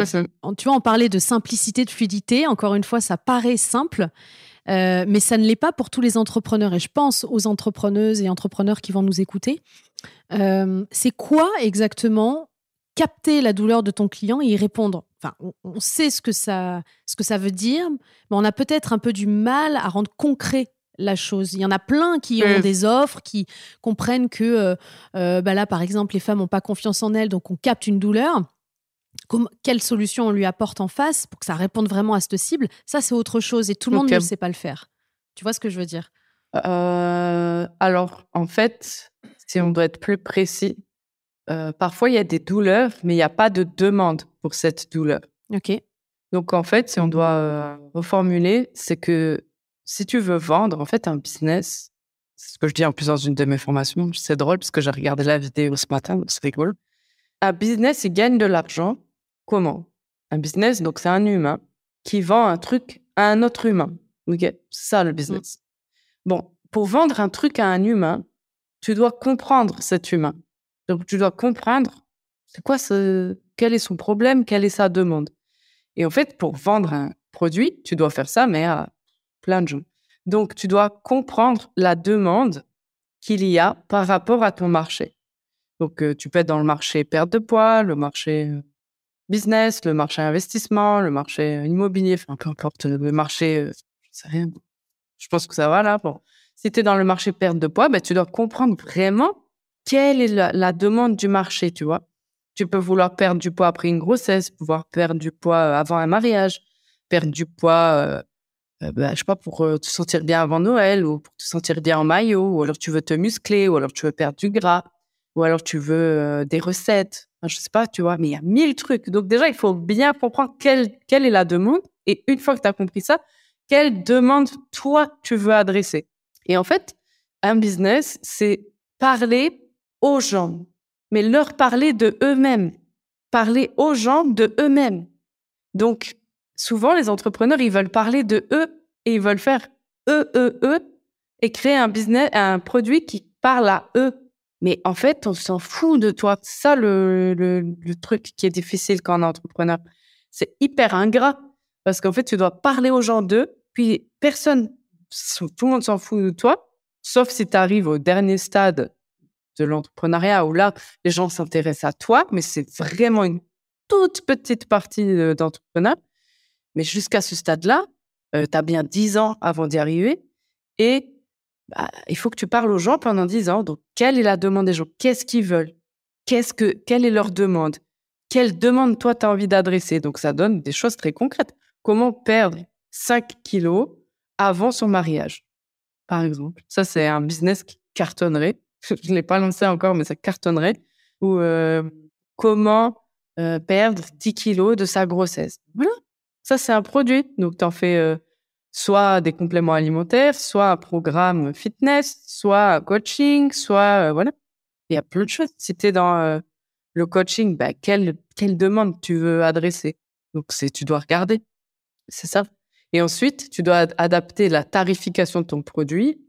tu vois, on parlait de simplicité, de fluidité. Encore une fois, ça paraît simple, euh, mais ça ne l'est pas pour tous les entrepreneurs. Et je pense aux entrepreneuses et entrepreneurs qui vont nous écouter. Euh, c'est quoi exactement capter la douleur de ton client et y répondre. Enfin, on, sait ce que ça, ce que ça veut dire, mais on a peut-être un peu du mal à rendre concret la chose. Il y en a plein qui ont des offres, qui comprennent que, euh, bah là, par exemple, les femmes n'ont pas confiance en elles, donc on capte une douleur. Quelle solution on lui apporte en face pour que ça réponde vraiment à cette cible, ça c'est autre chose et tout le monde ne sait pas le faire. Tu vois ce que je veux dire? Euh, Alors, en fait, si on doit être plus précis, euh, parfois il y a des douleurs, mais il n'y a pas de demande pour cette douleur. Ok. Donc, en fait, si on doit euh, reformuler, c'est que si tu veux vendre, en fait, un business, c'est ce que je dis en plus dans une de mes formations, c'est drôle parce que j'ai regardé la vidéo ce matin, c'est rigolo. Un business, il gagne de l'argent Comment? Un business, donc c'est un humain qui vend un truc à un autre humain. Ok, c'est ça le business. Bon, pour vendre un truc à un humain, tu dois comprendre cet humain. Donc, tu dois comprendre c'est quoi ce, quel est son problème, quelle est sa demande. Et en fait, pour vendre un produit, tu dois faire ça, mais à plein de gens. Donc, tu dois comprendre la demande qu'il y a par rapport à ton marché. Donc, euh, tu peux être dans le marché perte de poids, le marché euh, business, le marché investissement, le marché euh, immobilier, enfin, peu importe, le marché, je sais rien. Je pense que ça va là. Bon. Si tu es dans le marché perte de poids, ben, tu dois comprendre vraiment quelle est la, demande du marché, tu vois? Tu peux vouloir perdre du poids après une grossesse, pouvoir perdre du poids avant un mariage, perdre du poids, euh, bah, je sais pas, pour te sentir bien avant Noël ou pour te sentir bien en maillot, ou alors tu veux te muscler, ou alors tu veux perdre du gras, ou alors tu veux des recettes. Enfin, je sais pas, tu vois, mais il y a mille trucs. Donc déjà, il faut bien comprendre quelle, quelle est la demande. Et une fois que tu as compris ça, quelle demande toi tu veux adresser? Et en fait, un business, c'est parler aux gens, mais leur parler de eux-mêmes, parler aux gens de eux-mêmes. Donc, souvent, les entrepreneurs, ils veulent parler de eux et ils veulent faire eux, eux, eux et créer un business, un produit qui parle à eux. Mais en fait, on s'en fout de toi. Ça le, le, le, truc qui est difficile quand on est entrepreneur. C'est hyper ingrat parce qu'en fait, tu dois parler aux gens d'eux, puis personne, tout le monde s'en fout de toi, sauf si tu arrives au dernier stade de l'entrepreneuriat où là, les gens s'intéressent à toi, mais c'est vraiment une toute petite partie d'entrepreneurs. Mais jusqu'à ce stade-là, euh, tu as bien 10 ans avant d'y arriver et bah, il faut que tu parles aux gens pendant 10 ans. Donc, quelle est la demande des gens? Qu'est-ce qu'ils veulent? Qu'est-ce que, Quelle est leur demande? Quelle demande, toi, tu as envie d'adresser? Donc, ça donne des choses très concrètes. Comment perdre 5 kilos avant son mariage, par exemple? Ça, c'est un business qui cartonnerait. *laughs* Je ne l'ai pas lancé encore, mais ça cartonnerait. Ou euh, comment euh, perdre 10 kilos de sa grossesse. Voilà. Ça, c'est un produit. Donc, tu en fais euh, soit des compléments alimentaires, soit un programme fitness, soit un coaching, soit voilà. Il y a plein de choses. Si tu es dans le coaching, bah, quelle, quelle demande tu veux adresser? Donc, c'est tu dois regarder. C'est ça. Et ensuite, tu dois adapter la tarification de ton produit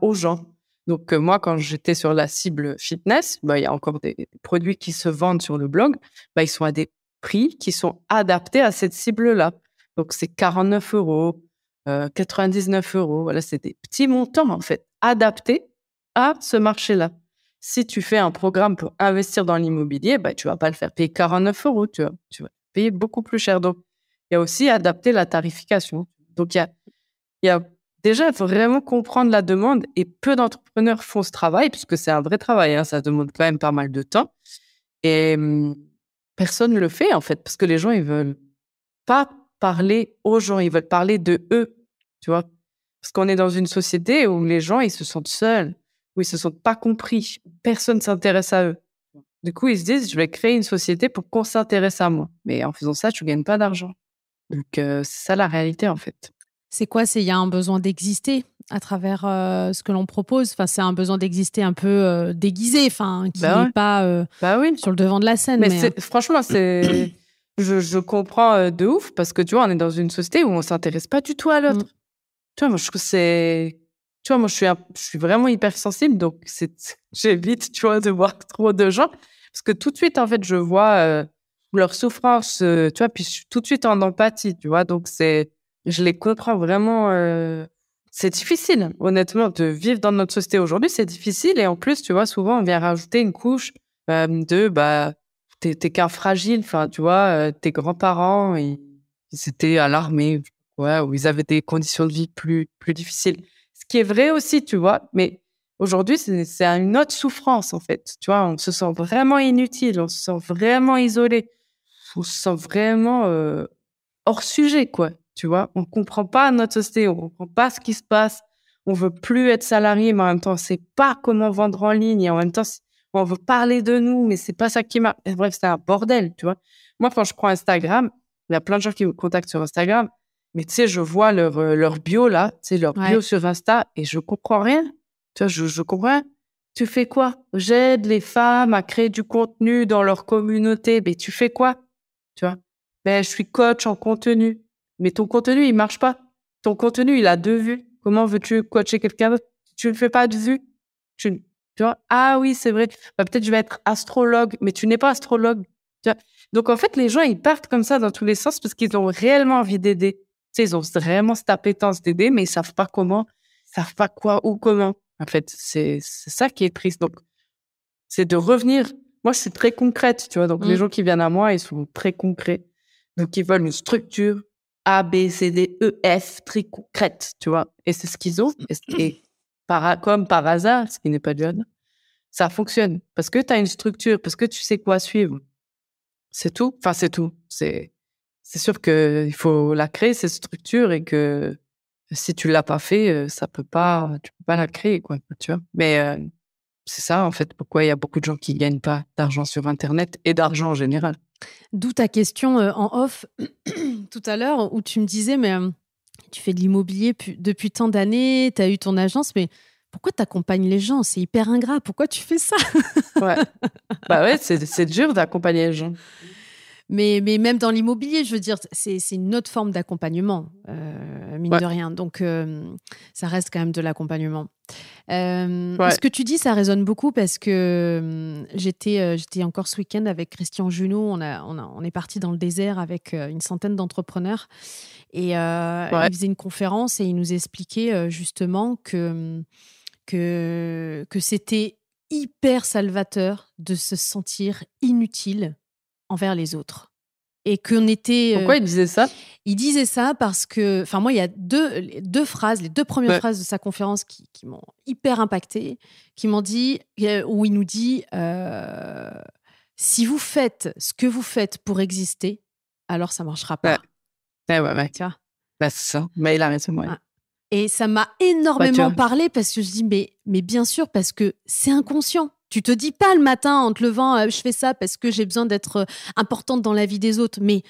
aux gens. Donc, moi, quand j'étais sur la cible fitness, bah, il y a encore des produits qui se vendent sur le blog. Bah, ils sont à des prix qui sont adaptés à cette cible-là. Donc, c'est 49 euros, 99 euh, euros. Voilà, c'est des petits montants, en fait, adaptés à ce marché-là. Si tu fais un programme pour investir dans l'immobilier, bah, tu vas pas le faire payer 49 euros, tu, vois, tu vas payer beaucoup plus cher. Donc, il y a aussi adapter la tarification. Donc, il y a déjà, il faut vraiment comprendre la demande et peu d'entrepreneurs font ce travail puisque c'est un vrai travail. Hein, ça demande quand même pas mal de temps. Et hum, personne ne le fait, en fait, parce que les gens, ils veulent pas parler aux gens, ils veulent parler de eux, tu vois. Parce qu'on est dans une société où les gens, ils se sentent seuls, où ils se sentent pas compris. Personne s'intéresse à eux. Du coup, ils se disent, je vais créer une société pour qu'on s'intéresse à moi. Mais en faisant ça, tu gagnes pas d'argent. Donc, euh, c'est ça la réalité, en fait. C'est quoi? C'est il y a un besoin d'exister à travers euh, ce que l'on propose. Enfin, c'est un besoin d'exister un peu euh, déguisé, enfin, qui bah n'est pas bah oui. sur le devant de la scène. Mais, franchement, c'est *clears throat* je, je comprends euh, de ouf parce que tu vois, on est dans une société où on s'intéresse pas du tout à l'autre. Mm. Tu vois, moi, je trouve c'est. Tu vois, moi, je suis, je suis vraiment hypersensible, donc c'est, *laughs* j'évite, tu vois, de voir trop de gens parce que tout de suite, en fait, je vois euh, leur souffrance, euh, tu vois, puis je suis tout de suite en empathie, tu vois, donc c'est, je les comprends vraiment. c'est difficile, honnêtement, de vivre dans notre société aujourd'hui, c'est difficile et en plus, tu vois, souvent, on vient rajouter une couche de, bah, t'es qu'un fragile. Enfin, tu vois, tes grands-parents, ils, étaient à l'armée, ouais, où ils avaient des conditions de vie plus, plus difficiles. Ce qui est vrai aussi, tu vois, mais aujourd'hui, c'est une autre souffrance, en fait. Tu vois, on se sent vraiment inutile, on se sent vraiment isolé, on se sent vraiment hors sujet, quoi. Tu vois, on comprend pas notre société, on comprend pas ce qui se passe. On veut plus être salarié, mais en même temps, on sait pas comment vendre en ligne. Et en même temps, on veut parler de nous, mais c'est pas ça qui m'a. Bref, c'est un bordel, tu vois. Moi, quand je prends Instagram, il y a plein de gens qui me contactent sur Instagram, mais tu sais, je vois leur, euh, leur bio là, tu sais, leur bio sur Insta, et je comprends rien. Tu vois, je, je comprends rien. Tu fais quoi? J'aide les femmes à créer du contenu dans leur communauté. Mais tu fais quoi? Tu vois? Ben, je suis coach en contenu. Mais ton contenu, il marche pas. ton contenu, il a deux vues. Comment veux-tu coacher quelqu'un d'autre? Tu ne fais pas de vues. Tu, tu vois, ah oui, c'est vrai. Bah, peut-être je vais être astrologue, mais tu n'es pas astrologue. Tu vois? Donc, en fait, les gens, ils partent comme ça dans tous les sens parce qu'ils ont réellement envie d'aider. Tu sais, ils ont vraiment cette appétence d'aider, mais ils savent pas comment, ils savent pas quoi ou comment. En fait, c'est ça qui est triste. Donc, c'est de revenir. Moi, c'est très concrète, tu vois? Donc, les Mmh. gens qui viennent à moi, ils sont très concrets. Donc, ils veulent une structure A, B, C, D, E, F, très concrète, tu vois. Et c'est ce qu'ils ont. Et, par, comme par hasard, ce qui n'est pas du hasard, ça fonctionne. Parce que tu as une structure, parce que tu sais quoi suivre. C'est tout. Enfin, c'est tout. C'est c'est sûr qu'il faut la créer, cette structure, et que si tu l'as pas fait, euh, ça peut pas, tu peux pas la créer, quoi, tu vois. Mais euh, c'est ça, en fait, pourquoi il y a beaucoup de gens qui gagnent pas d'argent sur Internet et d'argent en général? D'où ta question euh, en off *coughs* tout à l'heure où tu me disais, mais euh, tu fais de l'immobilier pu- depuis tant d'années, tu as eu ton agence, mais pourquoi tu accompagnes les gens? C'est hyper ingrat. Pourquoi tu fais ça? Ouais. bah ouais, *laughs* c'est dur d'accompagner les gens. Mais, mais même dans l'immobilier, je veux dire, c'est une autre forme d'accompagnement, euh, mine Ouais. de rien. Donc, euh, ça reste quand même de l'accompagnement. Euh, Ouais. Ce que tu dis, ça résonne beaucoup parce que j'étais j'étais encore ce week-end avec Christian Junot. On, a, on, a- on est parti dans le désert avec une centaine d'entrepreneurs. Et Ouais. il faisait une conférence et il nous expliquait justement que, que, que c'était hyper salvateur de se sentir inutile envers les autres. Et qu'on était. euh, Pourquoi il disait ça? il disait ça parce que, enfin moi, il y a deux, les deux phrases, les deux premières Ouais. phrases de sa conférence qui, qui m'ont hyper impacté, qui m'ont dit, euh, où il nous dit, euh, si vous faites ce que vous faites pour exister, alors ça marchera pas. Ouais. Ouais, ouais. Tu vois? Bah, c'est ça. Mais il a raison, ouais. Ah. Et ça m'a énormément vois. parlé parce que je dis, mais, mais bien sûr, parce que c'est inconscient. Tu te dis pas le matin en te levant, euh, je fais ça parce que j'ai besoin d'être euh, importante dans la vie des autres. Mais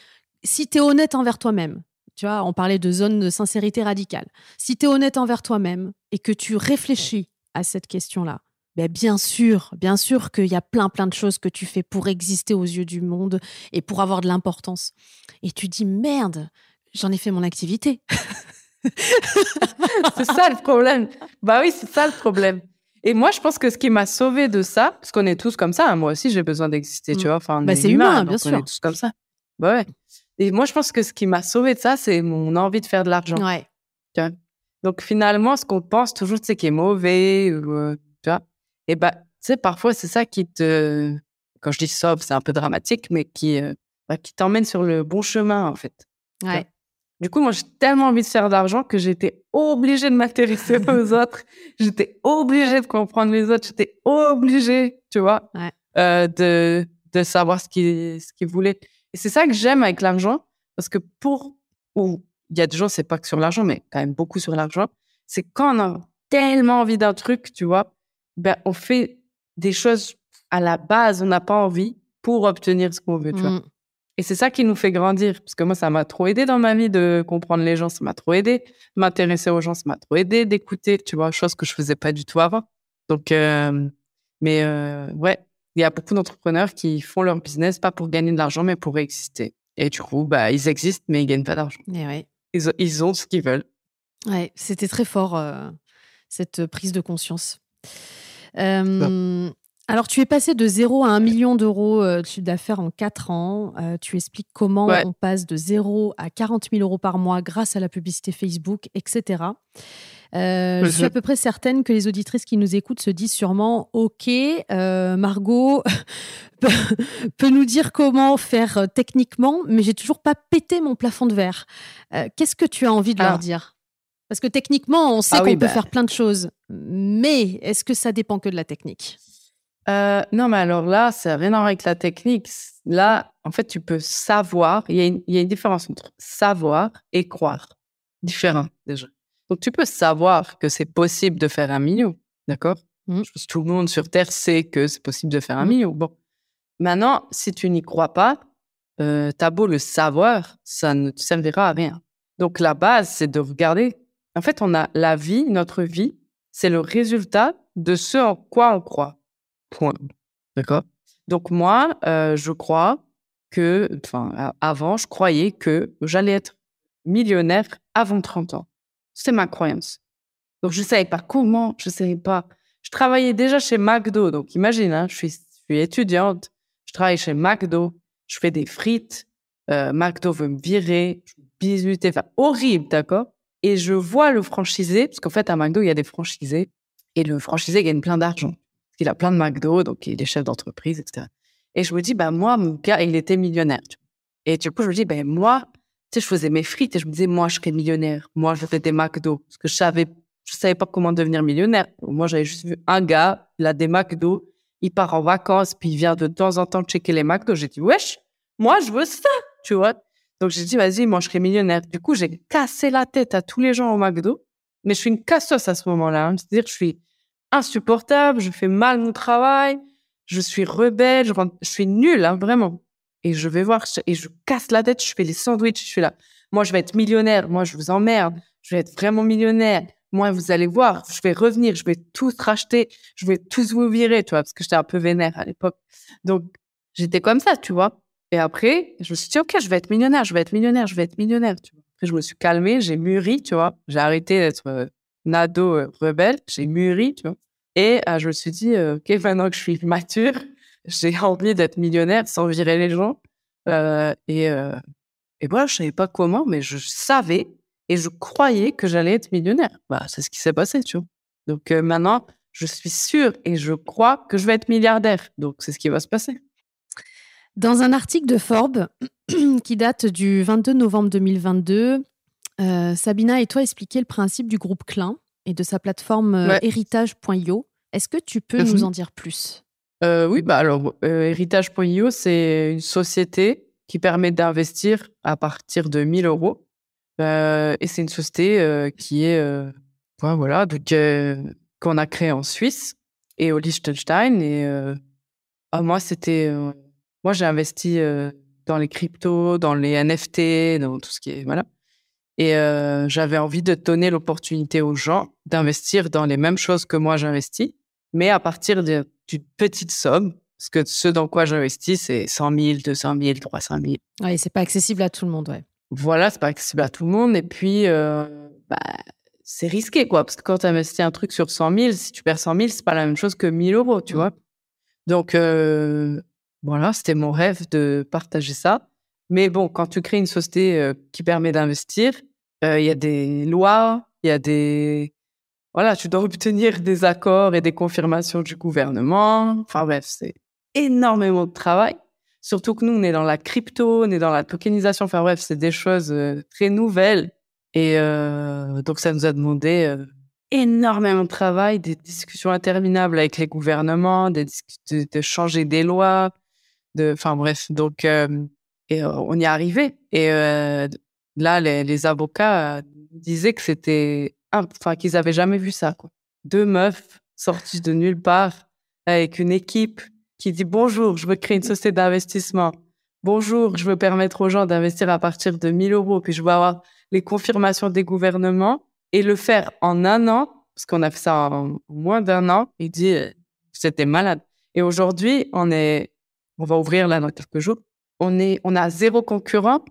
si tu es honnête envers toi-même, tu vois, on parlait de zone de sincérité radicale. Si tu es honnête envers toi-même et que tu réfléchis à cette question-là, ben bien sûr, bien sûr qu'il y a plein, plein de choses que tu fais pour exister aux yeux du monde et pour avoir de l'importance. Et tu dis, merde, j'en ai fait mon activité. *laughs* c'est ça le problème. Bah oui, c'est ça le problème. Et moi, je pense que ce qui m'a sauvé de ça, parce qu'on est tous comme ça, hein, moi aussi j'ai besoin d'exister, Mm. tu vois. Enfin, on Bah, est c'est humain, bien On sûr. est tous comme ça. Bah ouais. Et moi, je pense que ce qui m'a sauvé de ça, c'est mon envie de faire de l'argent. Ouais. Donc finalement, ce qu'on pense toujours, c'est qui est mauvais, ou, euh, tu vois. Et bah, tu sais, parfois, c'est ça qui te. Quand je dis sauve, c'est un peu dramatique, mais qui, euh, bah, qui t'emmène sur le bon chemin, en fait. Ouais. Du coup, moi, j'ai tellement envie de faire d'argent que j'étais obligée de m'intéresser *laughs* aux autres. J'étais obligée de comprendre les autres. J'étais obligée, tu vois, Ouais. euh, de, de savoir ce qu'ils ce qu'ils voulaient. Et c'est ça que j'aime avec l'argent, parce que pour. Ou il y a des gens, c'est pas que sur l'argent, mais quand même beaucoup sur l'argent. C'est quand on a tellement envie d'un truc, tu vois, ben, on fait des choses à la base, on n'a pas envie pour obtenir ce qu'on veut, tu vois. Et c'est ça qui nous fait grandir. Parce que moi, ça m'a trop aidé dans ma vie de comprendre les gens. Ça m'a trop aidé. M'intéresser aux gens, ça m'a trop aidé d'écouter, tu vois, chose que je faisais pas du tout avant. Donc, euh, mais euh, ouais, il y a beaucoup d'entrepreneurs qui font leur business pas pour gagner de l'argent, mais pour exister. Et du coup, bah, ils existent, mais ils gagnent pas d'argent. Et ouais. Ils, ont- ils ont ce qu'ils veulent. Ouais, c'était très fort, euh, cette prise de conscience. Euh, alors, tu es passé de 0 à 1 million d'euros euh, de chiffre d'affaires en 4 ans. Euh, tu expliques comment Ouais. on passe de 0 à 40 000 euros par mois grâce à la publicité Facebook, etc. Euh, je suis à peu près certaine que les auditrices qui nous écoutent se disent sûrement Ok, euh, Margot *laughs* peut, nous dire comment faire techniquement, mais j'ai toujours pas pété mon plafond de verre. Qu'est-ce que tu as envie de leur Ah. dire? Parce que techniquement, on sait Ah qu'on oui, peut bah. faire plein de choses, mais est-ce que ça dépend que de la technique? Euh, non, mais alors là, ça n'a rien à voir avec la technique. Là, en fait, tu peux savoir. Il y, a une- il y a une différence entre savoir et croire. Différent, déjà. Donc, tu peux savoir que c'est possible de faire un million. D'accord? Mhm. Je pense que tout le monde sur Terre sait que c'est possible de faire un Mhm. million. Bon. Maintenant, si tu n'y crois pas, euh, t'as beau le savoir, ça ne te servira à rien. Donc, la base, c'est de regarder. En fait, on a la vie, notre vie, c'est le résultat de ce en quoi on croit. Point. D'accord Donc, moi, euh, je crois que, enfin, avant, je croyais que j'allais être millionnaire avant 30 ans. C'est ma croyance. Donc, je ne savais pas comment, je ne savais pas. Je travaillais déjà chez McDo. Donc, imagine, hein, je, suis, je suis étudiante, je travaille chez McDo, je fais des frites. Euh, McDo veut me virer, je enfin, horrible, d'accord? Et je vois le franchisé, parce qu'en fait, à McDo, il y a des franchisés, et le franchisé gagne plein d'argent. Qu'il a plein de McDo, donc il est chef d'entreprise, etc. Et je me dis, bah, moi, mon gars, il était millionnaire. Et du coup, je me dis, ben, moi, tu sais, je faisais mes frites et je me disais, moi, je serais millionnaire. Moi, je faisais des McDo. Parce que je savais, je savais pas comment devenir millionnaire. Moi, j'avais juste vu un gars, il a des McDo, il part en vacances, puis il vient de temps en temps checker les McDo. J'ai dit, wesh, moi, je veux ça, tu vois. Donc, j'ai dit, vas-y, moi, je serai millionnaire. Du coup, j'ai cassé la tête à tous les gens au McDo. Mais je suis une casseuse à ce moment-là. Hein. C'est-à-dire, je suis insupportable, je fais mal mon travail, je suis rebelle, je, suis nulle, hein, vraiment. Et je vais voir, et je casse la tête, je fais les sandwichs, je suis là. Moi, je vais être millionnaire, moi, je vous emmerde, je vais être vraiment millionnaire. Moi, vous allez voir, je vais revenir, je vais tous racheter, je vais tous vous virer, tu vois, parce que j'étais un peu vénère à l'époque. Donc, j'étais comme ça, tu vois. Et après, je me suis dit, OK, je vais être millionnaire, je vais être millionnaire, je vais être millionnaire, tu vois. Après, je me suis calmée, j'ai mûri, tu vois. J'ai arrêté d'être euh, nado euh, rebelle, j'ai mûri, tu vois. Et euh, je me suis dit, OK, *laughs* maintenant que je suis mature, j'ai envie d'être millionnaire sans virer les gens. et, et voilà, je savais pas comment, mais je savais et je croyais que j'allais être millionnaire. Bah, c'est ce qui s'est passé, tu vois. Donc maintenant, je suis sûre et je crois que je vais être milliardaire. Donc c'est ce qui va se passer. Dans un article de Forbes *clears throat* qui date du 22 novembre 2022, euh, Sabina et toi expliquez le principe du groupe Klein et de sa plateforme euh, héritage.io. Est-ce que tu peux nous mhm. en dire plus? Euh, Oui, bah alors héritage.io, c'est une société qui permet d'investir à partir de 1000 euros. et c'est une société qui est, voilà, qu'on a créée en Suisse et au Liechtenstein. Et ah, moi, c'était moi, j'ai investi euh, dans les cryptos, dans les NFT, dans tout ce qui est voilà. Et euh, j'avais envie de donner l'opportunité aux gens d'investir dans les mêmes choses que moi j'investis, mais à partir d'une petite somme. Parce que ce dans quoi j'investis, c'est 100 000, 200 000, 300 000. Oui, c'est pas accessible à tout le monde, ouais. Voilà, c'est pas accessible à tout le monde. Et puis, euh, bah, c'est risqué, quoi. Parce que quand tu investis un truc sur 100 000, si tu perds 100 000, c'est pas la même chose que 1000 euros, tu mmh. vois. Donc, voilà, c'était mon rêve de partager ça. Mais bon, quand tu crées une société euh, qui permet d'investir, euh, il y a des lois, il y a des... Voilà, tu dois *laughs* obtenir des accords et des confirmations du gouvernement. Enfin bref, c'est énormément de travail. Surtout que nous, on est dans la crypto, on est dans la tokenisation. Enfin bref, c'est des choses euh, très nouvelles. Et donc, ça nous a demandé énormément de travail, des discussions interminables avec les gouvernements, de, de changer des lois, enfin bref, donc et on y est arrivé. Et là, les, avocats disaient que c'était, enfin qu'ils avaient jamais vu ça, quoi. Deux meufs sorties de nulle part avec une équipe qui dit bonjour, je veux créer une société d'investissement. Bonjour, je veux permettre aux gens d'investir à partir de 1000 euros, puis je veux avoir les confirmations des gouvernements et le faire en un an, parce qu'on a fait ça en moins d'un an. Il dit, c'était malade. Et aujourd'hui, on est on va ouvrir là dans quelques jours. On est, on a zéro concurrent.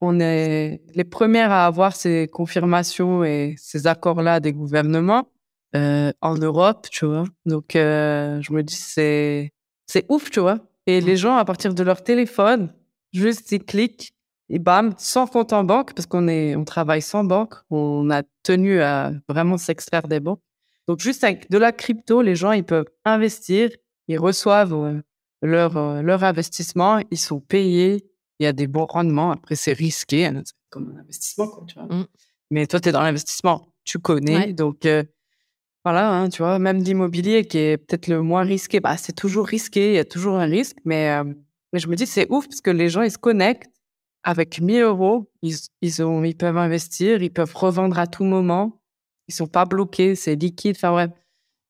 On est les premières à avoir ces confirmations et ces accords-là des gouvernements euh, en Europe, tu vois. Donc, euh, je me dis, c'est, c'est ouf, tu vois. Et les gens, à partir de leur téléphone, juste ils cliquent et bam, sans compte en banque, parce qu'on est, on travaille sans banque. On a tenu à vraiment s'extraire des banques. Donc, juste avec de la crypto, les gens, ils peuvent investir, ils reçoivent leur, euh, leur investissement, ils sont payés, il y a des bons rendements. Après, c'est risqué, hein, comme un investissement, quoi, tu vois. Mmh. Mais toi, tu es dans l'investissement, tu connais. Donc, euh, voilà, hein, tu vois, même l'immobilier qui est peut-être le moins risqué, bah, c'est toujours risqué, il y a toujours un risque. Mais, euh, mais je me dis, c'est ouf parce que les gens, ils se connectent avec 1000 euros, ils, ils, ont, ils peuvent investir, ils peuvent revendre à tout moment, ils sont pas bloqués, c'est liquide. Enfin, bref.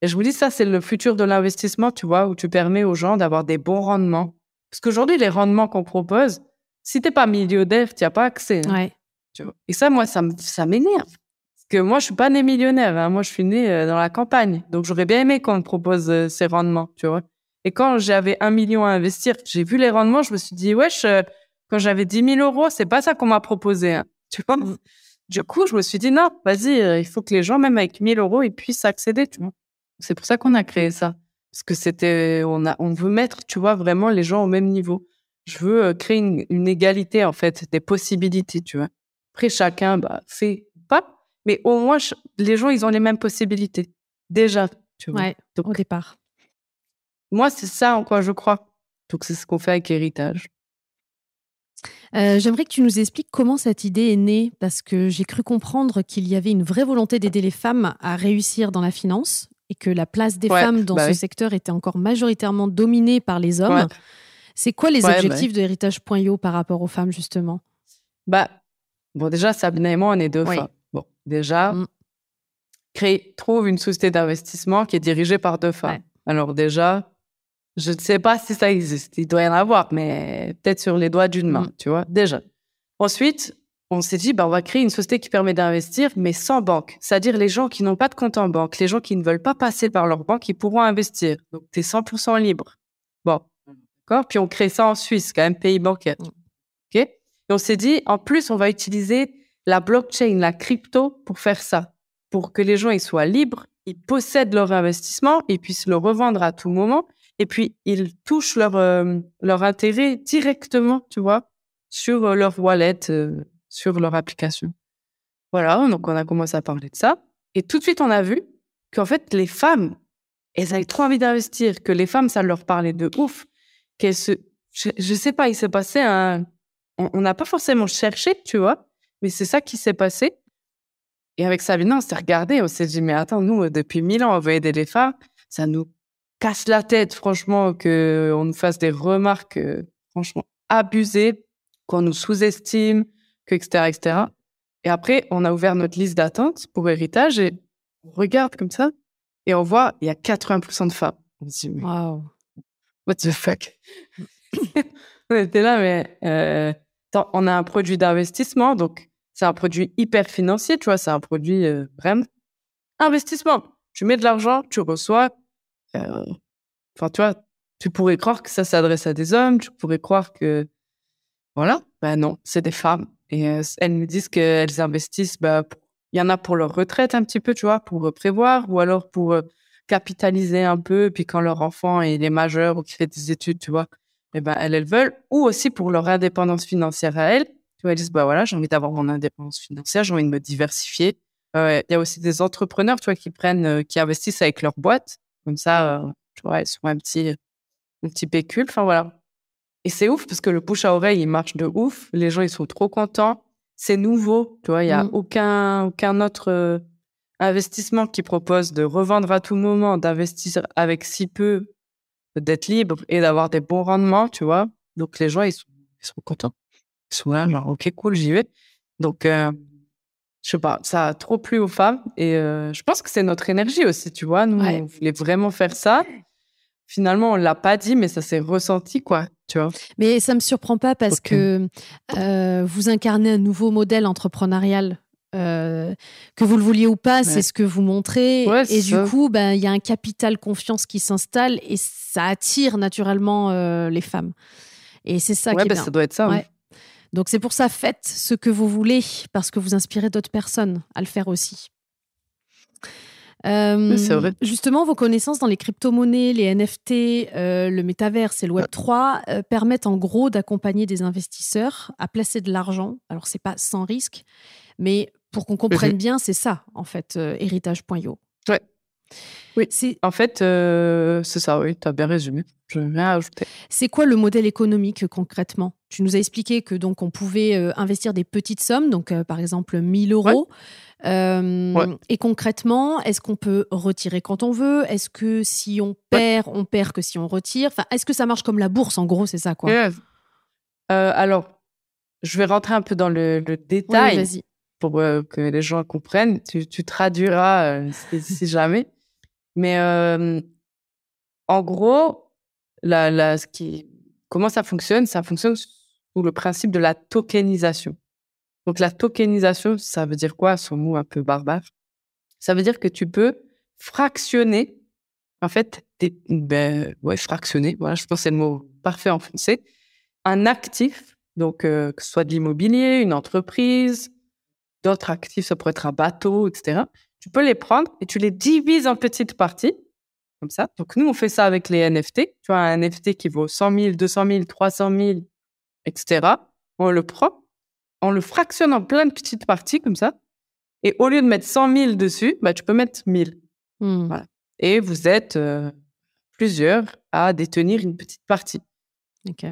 Et je vous dis, ça, c'est le futur de l'investissement, tu vois, où tu permets aux gens d'avoir des bons rendements. Parce qu'aujourd'hui, les rendements qu'on propose, si t'es pas millionnaire, tu n'as pas accès. Hein, ouais. tu vois. Et ça, moi, ça, ça m'énerve. Parce que moi, je suis pas né millionnaire. Hein. Moi, je suis né euh, dans la campagne. Donc, j'aurais bien aimé qu'on me propose euh, ces rendements, tu vois. Et quand j'avais un million à investir, j'ai vu les rendements, je me suis dit, wesh, euh, quand j'avais 10 000 euros, c'est pas ça qu'on m'a proposé. Hein. *laughs* Tu vois mmh. Du coup, je me suis dit, non, vas-y, il faut que les gens, même avec 1000 euros, ils puissent accéder, tu vois. C'est pour ça qu'on a créé ça. Parce que c'était, on, a, on veut mettre, tu vois, vraiment les gens au même niveau. Je veux euh, créer une, une égalité, en fait, des possibilités, tu vois. Après, chacun bah, fait pas, mais au moins, les gens, ils ont les mêmes possibilités. Déjà, tu vois. Ouais, au départ. Moi, c'est ça en quoi je crois. Donc, c'est ce qu'on fait avec Héritage. Euh, J'aimerais que tu nous expliques comment cette idée est née, parce que j'ai cru comprendre qu'il y avait une vraie volonté d'aider les femmes à réussir dans la finance et que la place des Ouais, femmes dans bah ce oui. secteur était encore majoritairement dominée par les hommes. Ouais. C'est quoi les Ouais, bah objectifs de Héritage.io par rapport aux femmes, justement? Bah, bon, déjà, Sabine et moi, on est deux Oui. femmes. Bon, déjà, Mm. créer, trouve une société d'investissement qui est dirigée par deux femmes. Alors, déjà, je ne sais pas si ça existe. Il doit y en avoir, mais peut-être sur les doigts d'une main, Mm. tu vois, déjà. Ensuite, on s'est dit, bah, on va créer une société qui permet d'investir, mais sans banque. C'est-à-dire les gens qui n'ont pas de compte en banque, les gens qui ne veulent pas passer par leur banque, ils pourront investir. Donc, tu es 100% libre. Bon, d'accord? Puis, on crée ça en Suisse, quand même, pays bancaire. Mm. OK? Et on s'est dit, en plus, on va utiliser la blockchain, la crypto pour faire ça, pour que les gens ils soient libres, ils possèdent leur investissement, ils puissent le revendre à tout moment, et puis ils touchent leur, euh, leur intérêt directement, tu vois, sur euh, leur wallet, euh, sur leur application. Voilà, donc on a commencé à parler de ça. Et tout de suite, on a vu qu'en fait, les femmes, elles avaient trop envie d'investir, que les femmes, ça leur parlait de ouf, qu'elles se... Je, je sais pas, il s'est passé un... On n'a pas forcément cherché, tu vois, mais c'est ça qui s'est passé. Et avec Sabine, on s'est regardé, on s'est dit, mais attends, nous, depuis mille ans, on veut aider les femmes. Ça nous casse la tête, franchement, qu'on nous fasse des remarques, euh, franchement, abusées, qu'on nous sous-estime, que, etc., etc. Et après, on a ouvert notre liste d'attente pour héritage et on regarde comme ça et on voit, il y a 80% de femmes. On se dit, mais Waouh what the fuck? *laughs* On était là, mais euh, on a un produit d'investissement, donc c'est un produit hyper financier, tu vois, c'est un produit euh, vraiment investissement. Tu mets de l'argent, tu reçois. euh, Enfin, tu vois, tu pourrais croire que ça s'adresse à des hommes, tu pourrais croire que. Voilà, ben non, c'est des femmes. Et euh, elles nous disent qu'elles investissent, pour- il y en a pour leur retraite un petit peu, tu vois, pour prévoir, ou alors pour capitaliser un peu, puis quand leur enfant il est majeur ou qu'il fait des études, tu vois, eh ben, elles, elles veulent, ou aussi pour leur indépendance financière à elles. Tu vois, elles disent, bah voilà, j'ai envie d'avoir mon indépendance financière, j'ai envie de me diversifier. Euh, Il y a aussi des entrepreneurs, tu vois, qui prennent, euh, qui investissent avec leur boîte. Comme ça, euh, tu vois, elles sont un petit, un petit pécule. Enfin, voilà. Et c'est ouf parce que le bouche à oreille, il marche de ouf. Les gens, ils sont trop contents. C'est nouveau, tu vois, il n'y a Mm. aucun, aucun autre euh, investissement qui propose de revendre à tout moment, d'investir avec si peu, d'être libre et d'avoir des bons rendements, tu vois. Donc, les gens, ils sont, ils sont contents. Ils sont là, genre, OK, cool, j'y vais. Donc, euh, je sais pas, ça a trop plu aux femmes et euh, je pense que c'est notre énergie aussi, tu vois. Nous, Ouais. on voulait vraiment faire ça. Finalement, on l'a pas dit, mais ça s'est ressenti, quoi, tu vois. Mais ça me surprend pas parce que euh, vous incarnez un nouveau modèle entrepreneurial. euh, que vous le vouliez ou pas, c'est ce que vous montrez. Ouais, et du ça. coup, ben, il y a un capital confiance qui s'installe et ça attire naturellement euh, les femmes. Et c'est ça ouais, qui est bah, bien. ça doit être ça. Ouais. Donc c'est pour ça, faites ce que vous voulez, parce que vous inspirez d'autres personnes à le faire aussi. Euh, Oui, c'est vrai. Justement, vos connaissances dans les crypto-monnaies, les NFT, euh, le métaverse et le Web3 euh, permettent en gros d'accompagner des investisseurs à placer de l'argent. Alors, c'est pas sans risque, mais pour qu'on comprenne Mhm. bien, c'est ça, en fait, héritage.io. Ouais. Oui. C'est En fait, euh, c'est ça, oui, tu as bien résumé. Je à ajouter. C'est quoi le modèle économique euh, concrètement? Tu nous as expliqué que donc on pouvait euh, investir des petites sommes, donc euh, par exemple 1000 euros. Ouais. Et concrètement, est-ce qu'on peut retirer quand on veut? Est-ce que si on perd, on perd que si on retire? Enfin, est-ce que ça marche comme la bourse En gros, c'est ça quoi? Yes. Alors, je vais rentrer un peu dans le, détail pour que les gens comprennent. Tu, tu traduiras si jamais. Mais en gros, comment ça fonctionne Ça fonctionne sous le principe de la tokenisation. Donc, la tokenisation, ça veut dire quoi Son mot un peu barbare? Ça veut dire que tu peux fractionner, en fait, ben, ouais, fractionner, voilà, je pense que c'est le mot parfait en français, un actif, donc que ce soit de l'immobilier, une entreprise, d'autres actifs, ça pourrait être un bateau, etc. Tu peux les prendre et tu les divises en petites parties, comme ça. Donc, nous, on fait ça avec les NFT. Tu vois, un NFT qui vaut 100 000, 200 000, 300 000, etc. On le prend, on le fractionne en plein de petites parties, comme ça. Et au lieu de mettre 100 000 dessus, bah, tu peux mettre 1000. Hmm. Voilà. Et vous êtes euh, plusieurs à détenir une petite partie.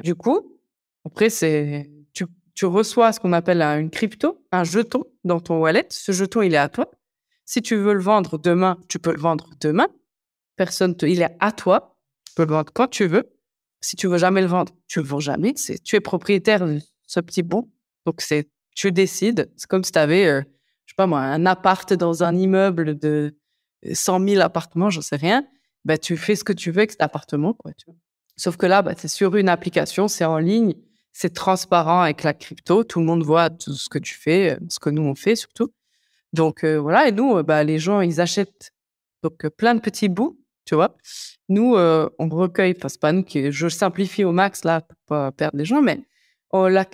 Du coup, après, c'est tu, tu reçois ce qu'on appelle un- une crypto, un jeton dans ton wallet. Ce jeton, il est à toi. Si tu veux le vendre demain, tu peux le vendre demain. Personne il est à toi. Tu peux le vendre quand tu veux. Si tu veux jamais le vendre, tu le vends jamais. Tu es propriétaire de ce petit bon. Donc, c'est, tu décides. C'est comme si tu avais, je sais pas moi, un appart dans un immeuble de 100 000 appartements, j'en sais rien. Ben, tu fais ce que tu veux avec cet appartement, quoi. Sauf que là, bah, c'est sur une application, c'est en ligne, c'est transparent avec la crypto. Tout le monde voit tout ce que tu fais, euh, ce que nous on fait surtout. Donc voilà, et nous, bah, les gens, ils achètent donc plein de petits bouts, tu vois. Nous, on recueille, enfin c'est pas nous qui, je simplifie au max là pour pas perdre les gens, mais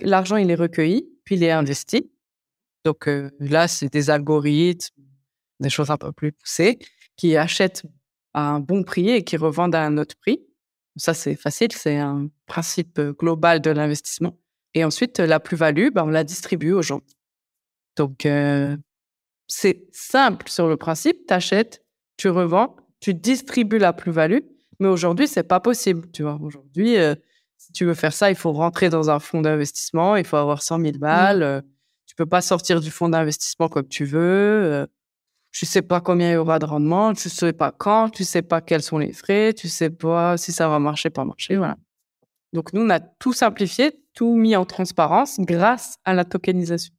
l'argent il est recueilli, puis il est investi. Donc là, c'est des algorithmes, des choses un peu plus poussées, qui achètent à un bon prix et qui revendent à un autre prix. Ça, c'est facile, c'est un principe global de l'investissement. Et ensuite, la plus-value, ben, on la distribue aux gens. Donc, c'est simple sur le principe. Tu achètes, tu revends, tu distribues la plus-value. Mais aujourd'hui, c'est pas possible. Tu vois, aujourd'hui, euh, si tu veux faire ça, il faut rentrer dans un fonds d'investissement, il faut avoir 100 000 balles. euh, tu peux pas sortir du fonds d'investissement comme tu veux. euh, tu sais pas combien il y aura de rendement, tu sais pas quand, tu sais pas quels sont les frais, tu sais pas si ça va marcher, pas marcher, voilà. Donc nous, on a tout simplifié, tout mis en transparence grâce à la tokenisation.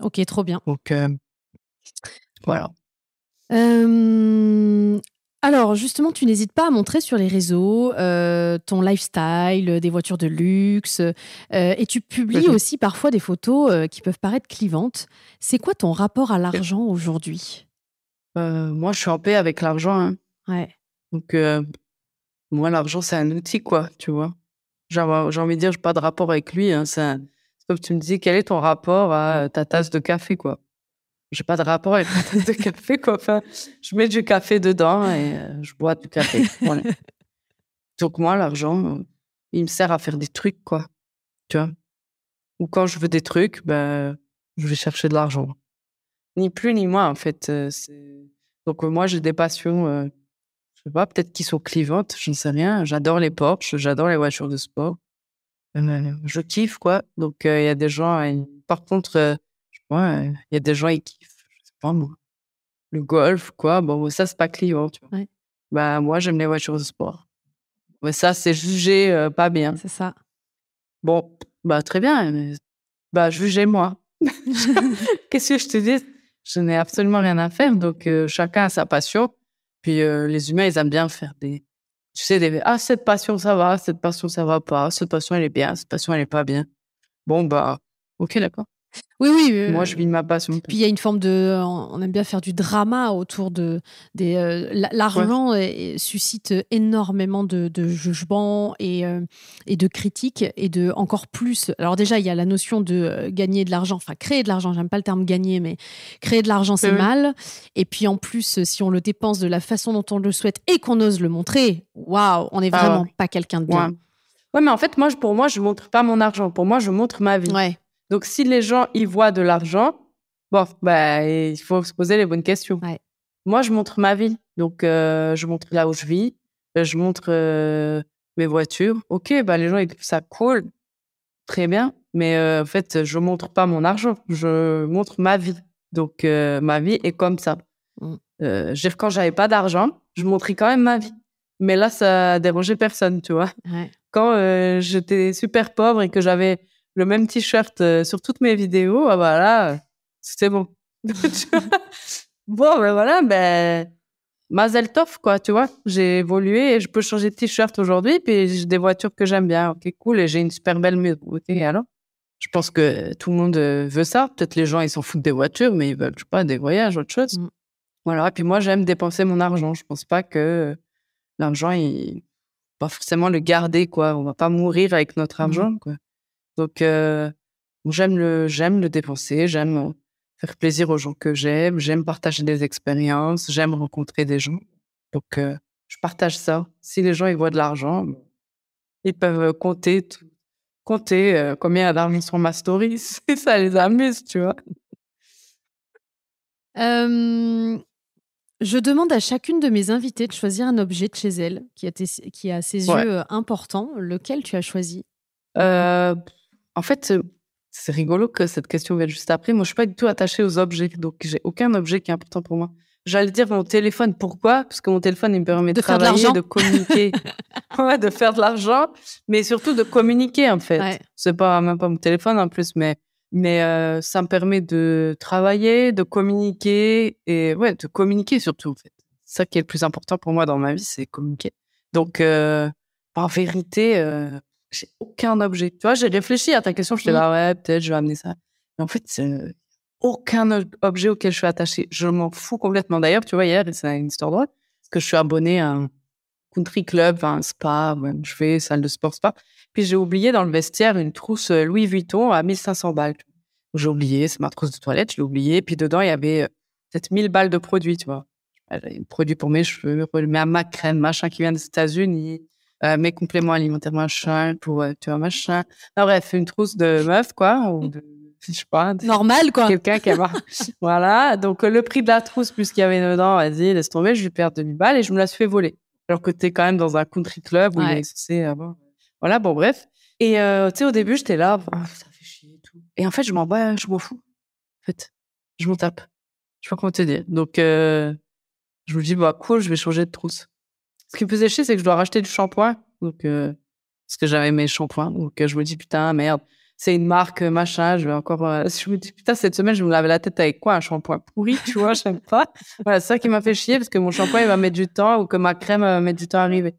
Ok, trop bien. Donc euh, voilà. Euh, alors, justement, tu n'hésites pas à montrer sur les réseaux euh, ton lifestyle, euh, des voitures de luxe, euh, et tu publies aussi parfois des photos euh, qui peuvent paraître clivantes. C'est quoi ton rapport à l'argent aujourd'hui? Euh, moi, je suis en paix avec l'argent. hein. Ouais. Donc euh, moi, l'argent, c'est un outil, quoi, tu vois. J'ai j'ai envie de dire, j'ai pas de rapport avec lui. hein, c'est un- comme tu me dis, quel est ton rapport à euh, ta tasse de café, quoi? J'ai pas de rapport avec ma tasse de café, quoi. Enfin, je mets du café dedans et euh, je bois du café. *laughs* Donc moi, l'argent, euh, il me sert à faire des trucs, quoi. Tu vois? Ou quand je veux des trucs, ben, je vais chercher de l'argent. Ni plus ni moins, en fait. euh, Donc moi, j'ai des passions, je sais pas, peut-être qui sont clivantes, je ne sais rien. J'adore les Porsche, j'adore les voitures de sport. Je kiffe, quoi. Donc il y a des gens, par contre, euh, il y a des gens, ils kiffent, je sais pas moi. Le golf, quoi. Bon, ça, c'est pas clivant, tu vois. Ouais. Bah, moi, j'aime les voitures de sport. Mais ça, c'est jugé euh, pas bien. C'est ça. Bon, bah très bien. mais- Bah jugez-moi. *laughs* Qu'est-ce que je te dis? Je n'ai absolument rien à faire. Donc euh, chacun a sa passion. Puis euh, les humains, ils aiment bien faire des. Tu sais, des. Ah, cette passion, ça va. Cette passion, ça va pas. Cette passion, elle est bien. Cette passion, elle est pas bien. Bon, bah, ok, d'accord. Oui, oui. euh, Moi, je vis ma passion. Puis il y a une forme de, on aime bien faire du drama autour de des. euh, la- L'argent euh, suscite énormément de, de jugements et euh, et de critiques et de encore plus. Alors déjà il y a la notion de euh, gagner de l'argent, enfin créer de l'argent. J'aime pas le terme gagner, mais créer de l'argent c'est mal. Et puis en plus si on le dépense de la façon dont on le souhaite et qu'on ose le montrer, waouh, on est Ah ouais. vraiment pas quelqu'un de bien. Ouais. ouais, mais en fait, moi, pour moi, je montre pas mon argent. Pour moi, je montre ma vie. Ouais, Donc, si les gens y voient de l'argent, bon, bah, il faut se poser les bonnes questions. Ouais. Moi, je montre ma vie. Donc, euh, je montre là où je vis. euh, Je montre euh, mes voitures. Ok, bah, les gens, ils trouvent ça cool. Très bien. Mais euh, en fait, je montre pas mon argent. Je montre ma vie. Donc, ma vie est comme ça. Mm. Quand j'avais pas d'argent, je montrais quand même ma vie. Mais là, ça dérangeait personne, tu vois ouais. quand j'étais super pauvre et que j'avais le même t-shirt euh, sur toutes mes vidéos, ah bah là, c'était bon. *laughs* Bon, ben voilà, ben, Mazel Tov, quoi, tu vois. J'ai évolué et je peux changer de t-shirt aujourd'hui, puis j'ai des voitures que j'aime bien. Ok, cool, et j'ai une super belle maison. Ok, alors? Je pense que tout le monde euh, veut ça. Peut-être les gens, ils s'en foutent des voitures, mais ils veulent, je sais pas, des voyages, autre chose. Mm. Voilà, et puis moi, j'aime dépenser mon argent. Je pense pas que l'argent, il pas forcément le garder quoi on va pas mourir avec notre Mhm. argent quoi donc euh, j'aime le j'aime le dépenser j'aime faire plaisir aux gens que j'aime. J'aime partager des expériences. J'aime rencontrer des gens. Donc, je partage ça. Si les gens ils voient de l'argent, ils peuvent compter, compter combien il y a d'argent sur ma story. *laughs* ça les amuse, tu vois. je demande à chacune de mes invitées de choisir un objet de chez elle qui a, qui a à ses yeux important. Lequel tu as choisi? En fait, c'est rigolo que cette question vienne juste après. Moi, je suis pas du tout attachée aux objets, donc j'ai aucun objet qui est important pour moi. J'allais dire mon téléphone. Pourquoi? Parce que mon téléphone, il me permet de, travailler, de, communiquer, *laughs* *laughs* ouais, de faire de l'argent, mais surtout de communiquer en fait. C'est pas même pas mon téléphone en plus, mais mais euh, ça me permet de travailler, de communiquer et ouais, de communiquer surtout en fait. Ça qui est le plus important pour moi dans ma vie, c'est communiquer. Donc euh, en vérité, euh, j'ai aucun objet. Tu vois, j'ai réfléchi à ta question, je t'ai là, ouais, peut-être je vais amener ça. Mais en fait, aucun objet auquel je suis attachée. Je m'en fous complètement. D'ailleurs, tu vois, hier, c'est une histoire drôle, parce que je suis abonnée à un country club, un spa, je fais salle de sport, spa. Puis j'ai oublié dans le vestiaire une trousse euh, Louis Vuitton à 1500 balles. J'ai oublié, c'est ma trousse de toilette, je l'ai oublié. Puis dedans, il y avait euh, peut-être 1000 balles de produits, tu vois. Des produits pour mes cheveux, ma crème, machin qui vient des États-Unis, euh, mes compléments alimentaires, machin, pour, tu vois, machin. Non, bref, une trousse de meuf, quoi, ou de *laughs* je sais pas. Normal, quoi. Quelqu'un qui a *laughs* Voilà. Donc, le prix de la trousse plus qu'il y avait dedans, vas-y, laisse tomber, je vais perdre 2000 balles et je me la suis fait voler. Alors que t'es quand même dans un country club où il est censé avoir. Voilà, bon, bref. Et, euh, tu sais, au début, j'étais là, oh, ça fait chier et tout. Et en fait, je m'en bats, je m'en fous. En fait, je m'en tape. Je sais pas comment te dire. Donc, euh, je me dis, bah, cool, je vais changer de trousse. Ce qui me faisait chier, c'est que je dois racheter du shampoing. Donc, euh, parce que j'avais mes shampoings. Donc, je me dis, putain, merde c'est une marque euh, machin, je vais encore. Euh, *laughs* je me dis putain cette semaine je me lavais la tête avec quoi un shampoing pourri, tu vois, j'aime pas. Voilà, c'est ça qui m'a fait chier parce que mon shampoing il va mettre du temps ou que ma crème va mettre du temps à arriver.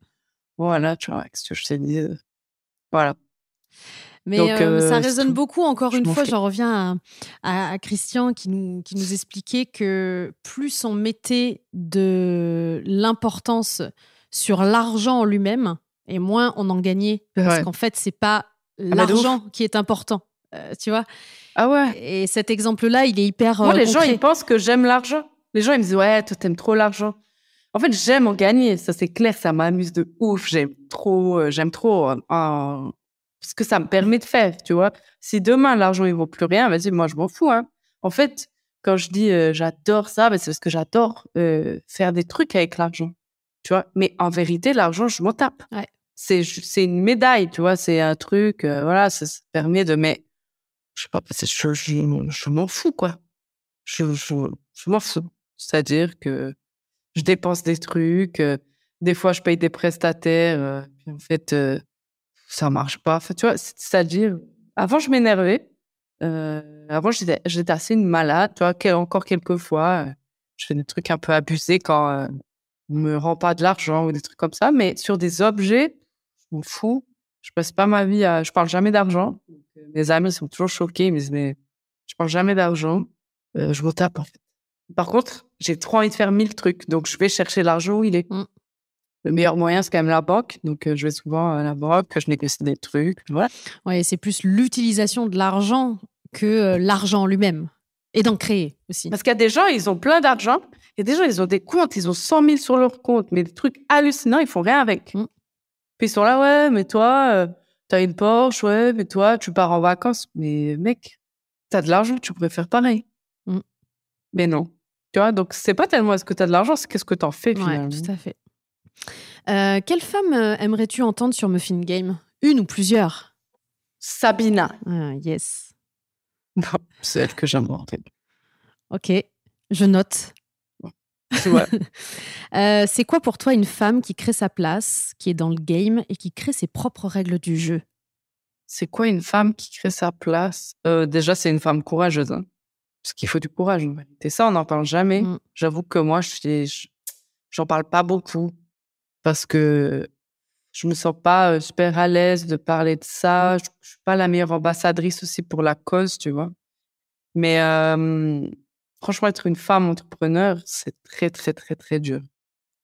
Voilà, tu vois, ce que je t'ai dit. Euh, voilà. Mais ça résonne beaucoup. Encore une fois, j'en reviens à, à, Christian qui nous, qui nous expliquait que plus on mettait de l'importance sur l'argent en lui-même, et moins on en gagnait. Parce qu'en fait, c'est pas ah, l'argent qui est important. Euh, tu vois Ah ouais. Et cet exemple-là, il est hyper. Moi, les gens, ils pensent que j'aime l'argent. Les gens, ils me disent, ouais, toi, t'aimes trop l'argent. En fait, j'aime en gagner. Ça, c'est clair. Ça m'amuse de ouf. J'aime trop. Euh, j'aime trop. Euh, ce que ça me permet de faire, tu vois. Si demain, l'argent, il vaut plus rien, vas-y, moi, je m'en fous. Hein. En fait, quand je dis j'adore ça, ben, c'est parce que j'adore faire des trucs avec l'argent. Tu vois? Mais en vérité, l'argent, je m'en tape. Ouais c'est c'est une médaille, tu vois, c'est un truc, euh, voilà, ça, permet de, mais je sais pas, je, je, m'en fous, quoi. Je, je, m'en fous. C'est-à-dire que je dépense des trucs, euh, des fois je paye des prestataires, euh, puis en fait, ça marche pas. tu vois, c'est-à-dire, avant je m'énervais, avant j'étais assez une malade, tu vois, encore quelques fois, je fais des trucs un peu abusés quand me rend pas de l'argent ou des trucs comme ça, mais sur des objets, je m'en fous. Je passe pas ma vie à. Je parle jamais d'argent. Euh, mes amis sont toujours choqués. Ils me disent, mais je parle jamais d'argent. Euh, je me tape, en fait. Par contre, j'ai trop envie de faire mille trucs. Donc, je vais chercher l'argent où il est. Mmh. Le meilleur moyen, c'est quand même la banque. Donc, euh, je vais souvent à la banque, je négocie des trucs. Voilà. Ouais, c'est plus l'utilisation de l'argent que l'argent lui-même. Et d'en créer aussi. Parce qu'il y a des gens, ils ont plein d'argent. Il y a des gens, ils ont des comptes, ils ont 100 000 sur leur compte, mais des trucs hallucinants, ils font rien avec. Mmh. Puis ils sont là, ouais, mais toi, euh, t'as une Porsche, ouais, mais toi, tu pars en vacances. Mais mec, t'as de l'argent, tu pourrais faire pareil. Mmh. Mais non. Tu vois, donc c'est pas tellement est-ce que t'as de l'argent, c'est qu'est-ce que t'en fais finalement. tout à fait. Euh, quelle femme euh, aimerais-tu entendre sur Muffin Game? Une ou plusieurs? Sabina. Ah, yes. Non, c'est elle que j'aime entendre. Ok, je note. *laughs* Euh, c'est quoi pour toi une femme qui crée sa place, qui est dans le game et qui crée ses propres règles du jeu? C'est quoi une femme qui crée sa place? Euh, Déjà, c'est une femme courageuse. Hein. parce qu'il faut du courage en Et ça, on n'en parle jamais. Mm. J'avoue que moi, je j'en parle pas beaucoup parce que je me sens pas euh, super à l'aise de parler de ça. Mm. Je, je, suis pas la meilleure ambassadrice aussi pour la cause, tu vois. Mais Franchement, être une femme entrepreneur, c'est très, très, très, très dur.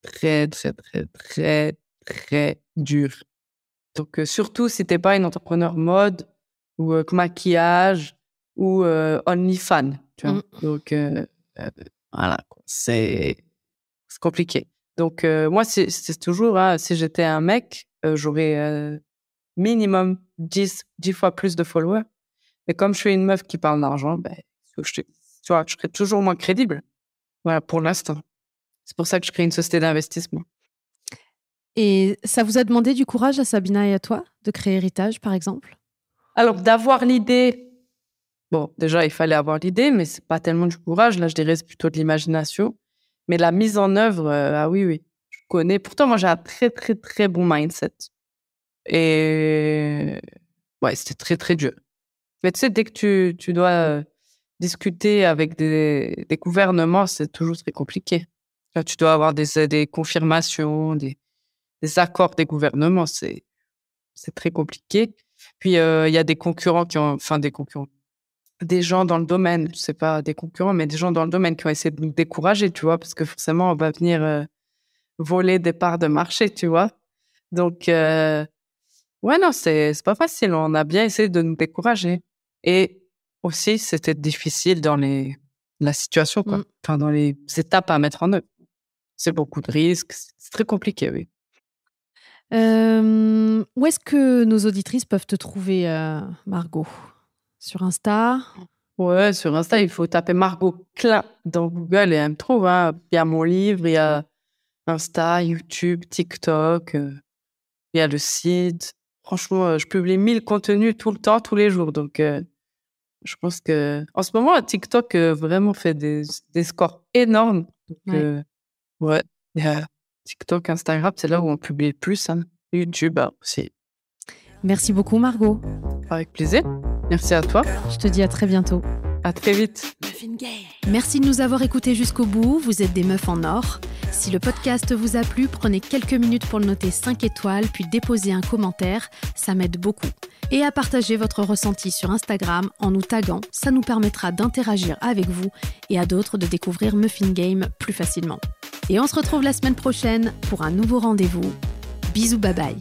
Très, très, très, très, très dur. Donc, euh, surtout si t'es pas une entrepreneur mode ou euh, maquillage, ou euh, OnlyFans. Tu vois? Mm. Donc, euh, voilà, c'est compliqué. Donc, moi, c'est toujours, hein, si j'étais un mec, j'aurais minimum 10, 10 fois plus de followers. Mais comme je suis une meuf qui parle d'argent, ben, je, tu vois, je serais toujours moins crédible. Voilà, pour l'instant. C'est pour ça que je crée une société d'investissement. Et ça vous a demandé du courage à Sabina et à toi de créer Héritage, par exemple? Alors, d'avoir l'idée, bon, déjà, il fallait avoir l'idée, mais c'est pas tellement du courage. Là, je dirais c'est plutôt de l'imagination. Mais la mise en œuvre, euh, ah oui, oui, je connais. Pourtant, moi, j'ai un très, très, très bon mindset. Et ouais, c'était très, très dur. Mais tu sais, dès que tu, tu dois euh, discuter avec des, gouvernements, c'est toujours très compliqué. Tu dois avoir des, confirmations, des, accords des gouvernements. C'est, c'est très compliqué. Puis, euh, il y a des concurrents qui ont, enfin, des concurrents, des gens dans le domaine, sais pas des concurrents, mais des gens dans le domaine qui ont essayé de nous décourager, tu vois, parce que forcément, on va venir euh, voler des parts de marché, tu vois. Donc, euh, ouais, non, c'est, c'est pas facile. On a bien essayé de nous décourager. Et aussi, c'était difficile dans les, la situation, quoi. Mm. Enfin, dans les étapes à mettre en œuvre. C'est beaucoup de risques. C'est très compliqué, oui. Euh, où est-ce que nos auditrices peuvent te trouver, euh, Margot? Sur Insta? Ouais, sur Insta, il faut taper Margot Klein dans Google et elle me trouve. Hein. Il y a mon livre, il y a Insta, YouTube, TikTok, euh, il y a le site. Franchement, je publie mille contenus tout le temps, tous les jours. Donc, je pense que en ce moment, TikTok vraiment fait des, des scores énormes. Donc, ouais. ouais. TikTok, Instagram, c'est là où on publie le plus. Hein. YouTube hein, aussi. Merci beaucoup, Margot. Avec plaisir. Merci à toi. Je te dis à très bientôt. À très vite. Merci de nous avoir écoutés jusqu'au bout. Vous êtes des meufs en or. Si le podcast vous a plu, prenez quelques minutes pour le noter 5 étoiles, puis déposez un commentaire. Ça m'aide beaucoup. Et à partager votre ressenti sur Instagram en nous taguant. Ça nous permettra d'interagir avec vous et à d'autres de découvrir Muffin Game plus facilement. Et on se retrouve la semaine prochaine pour un nouveau rendez-vous. Bisous, bye bye.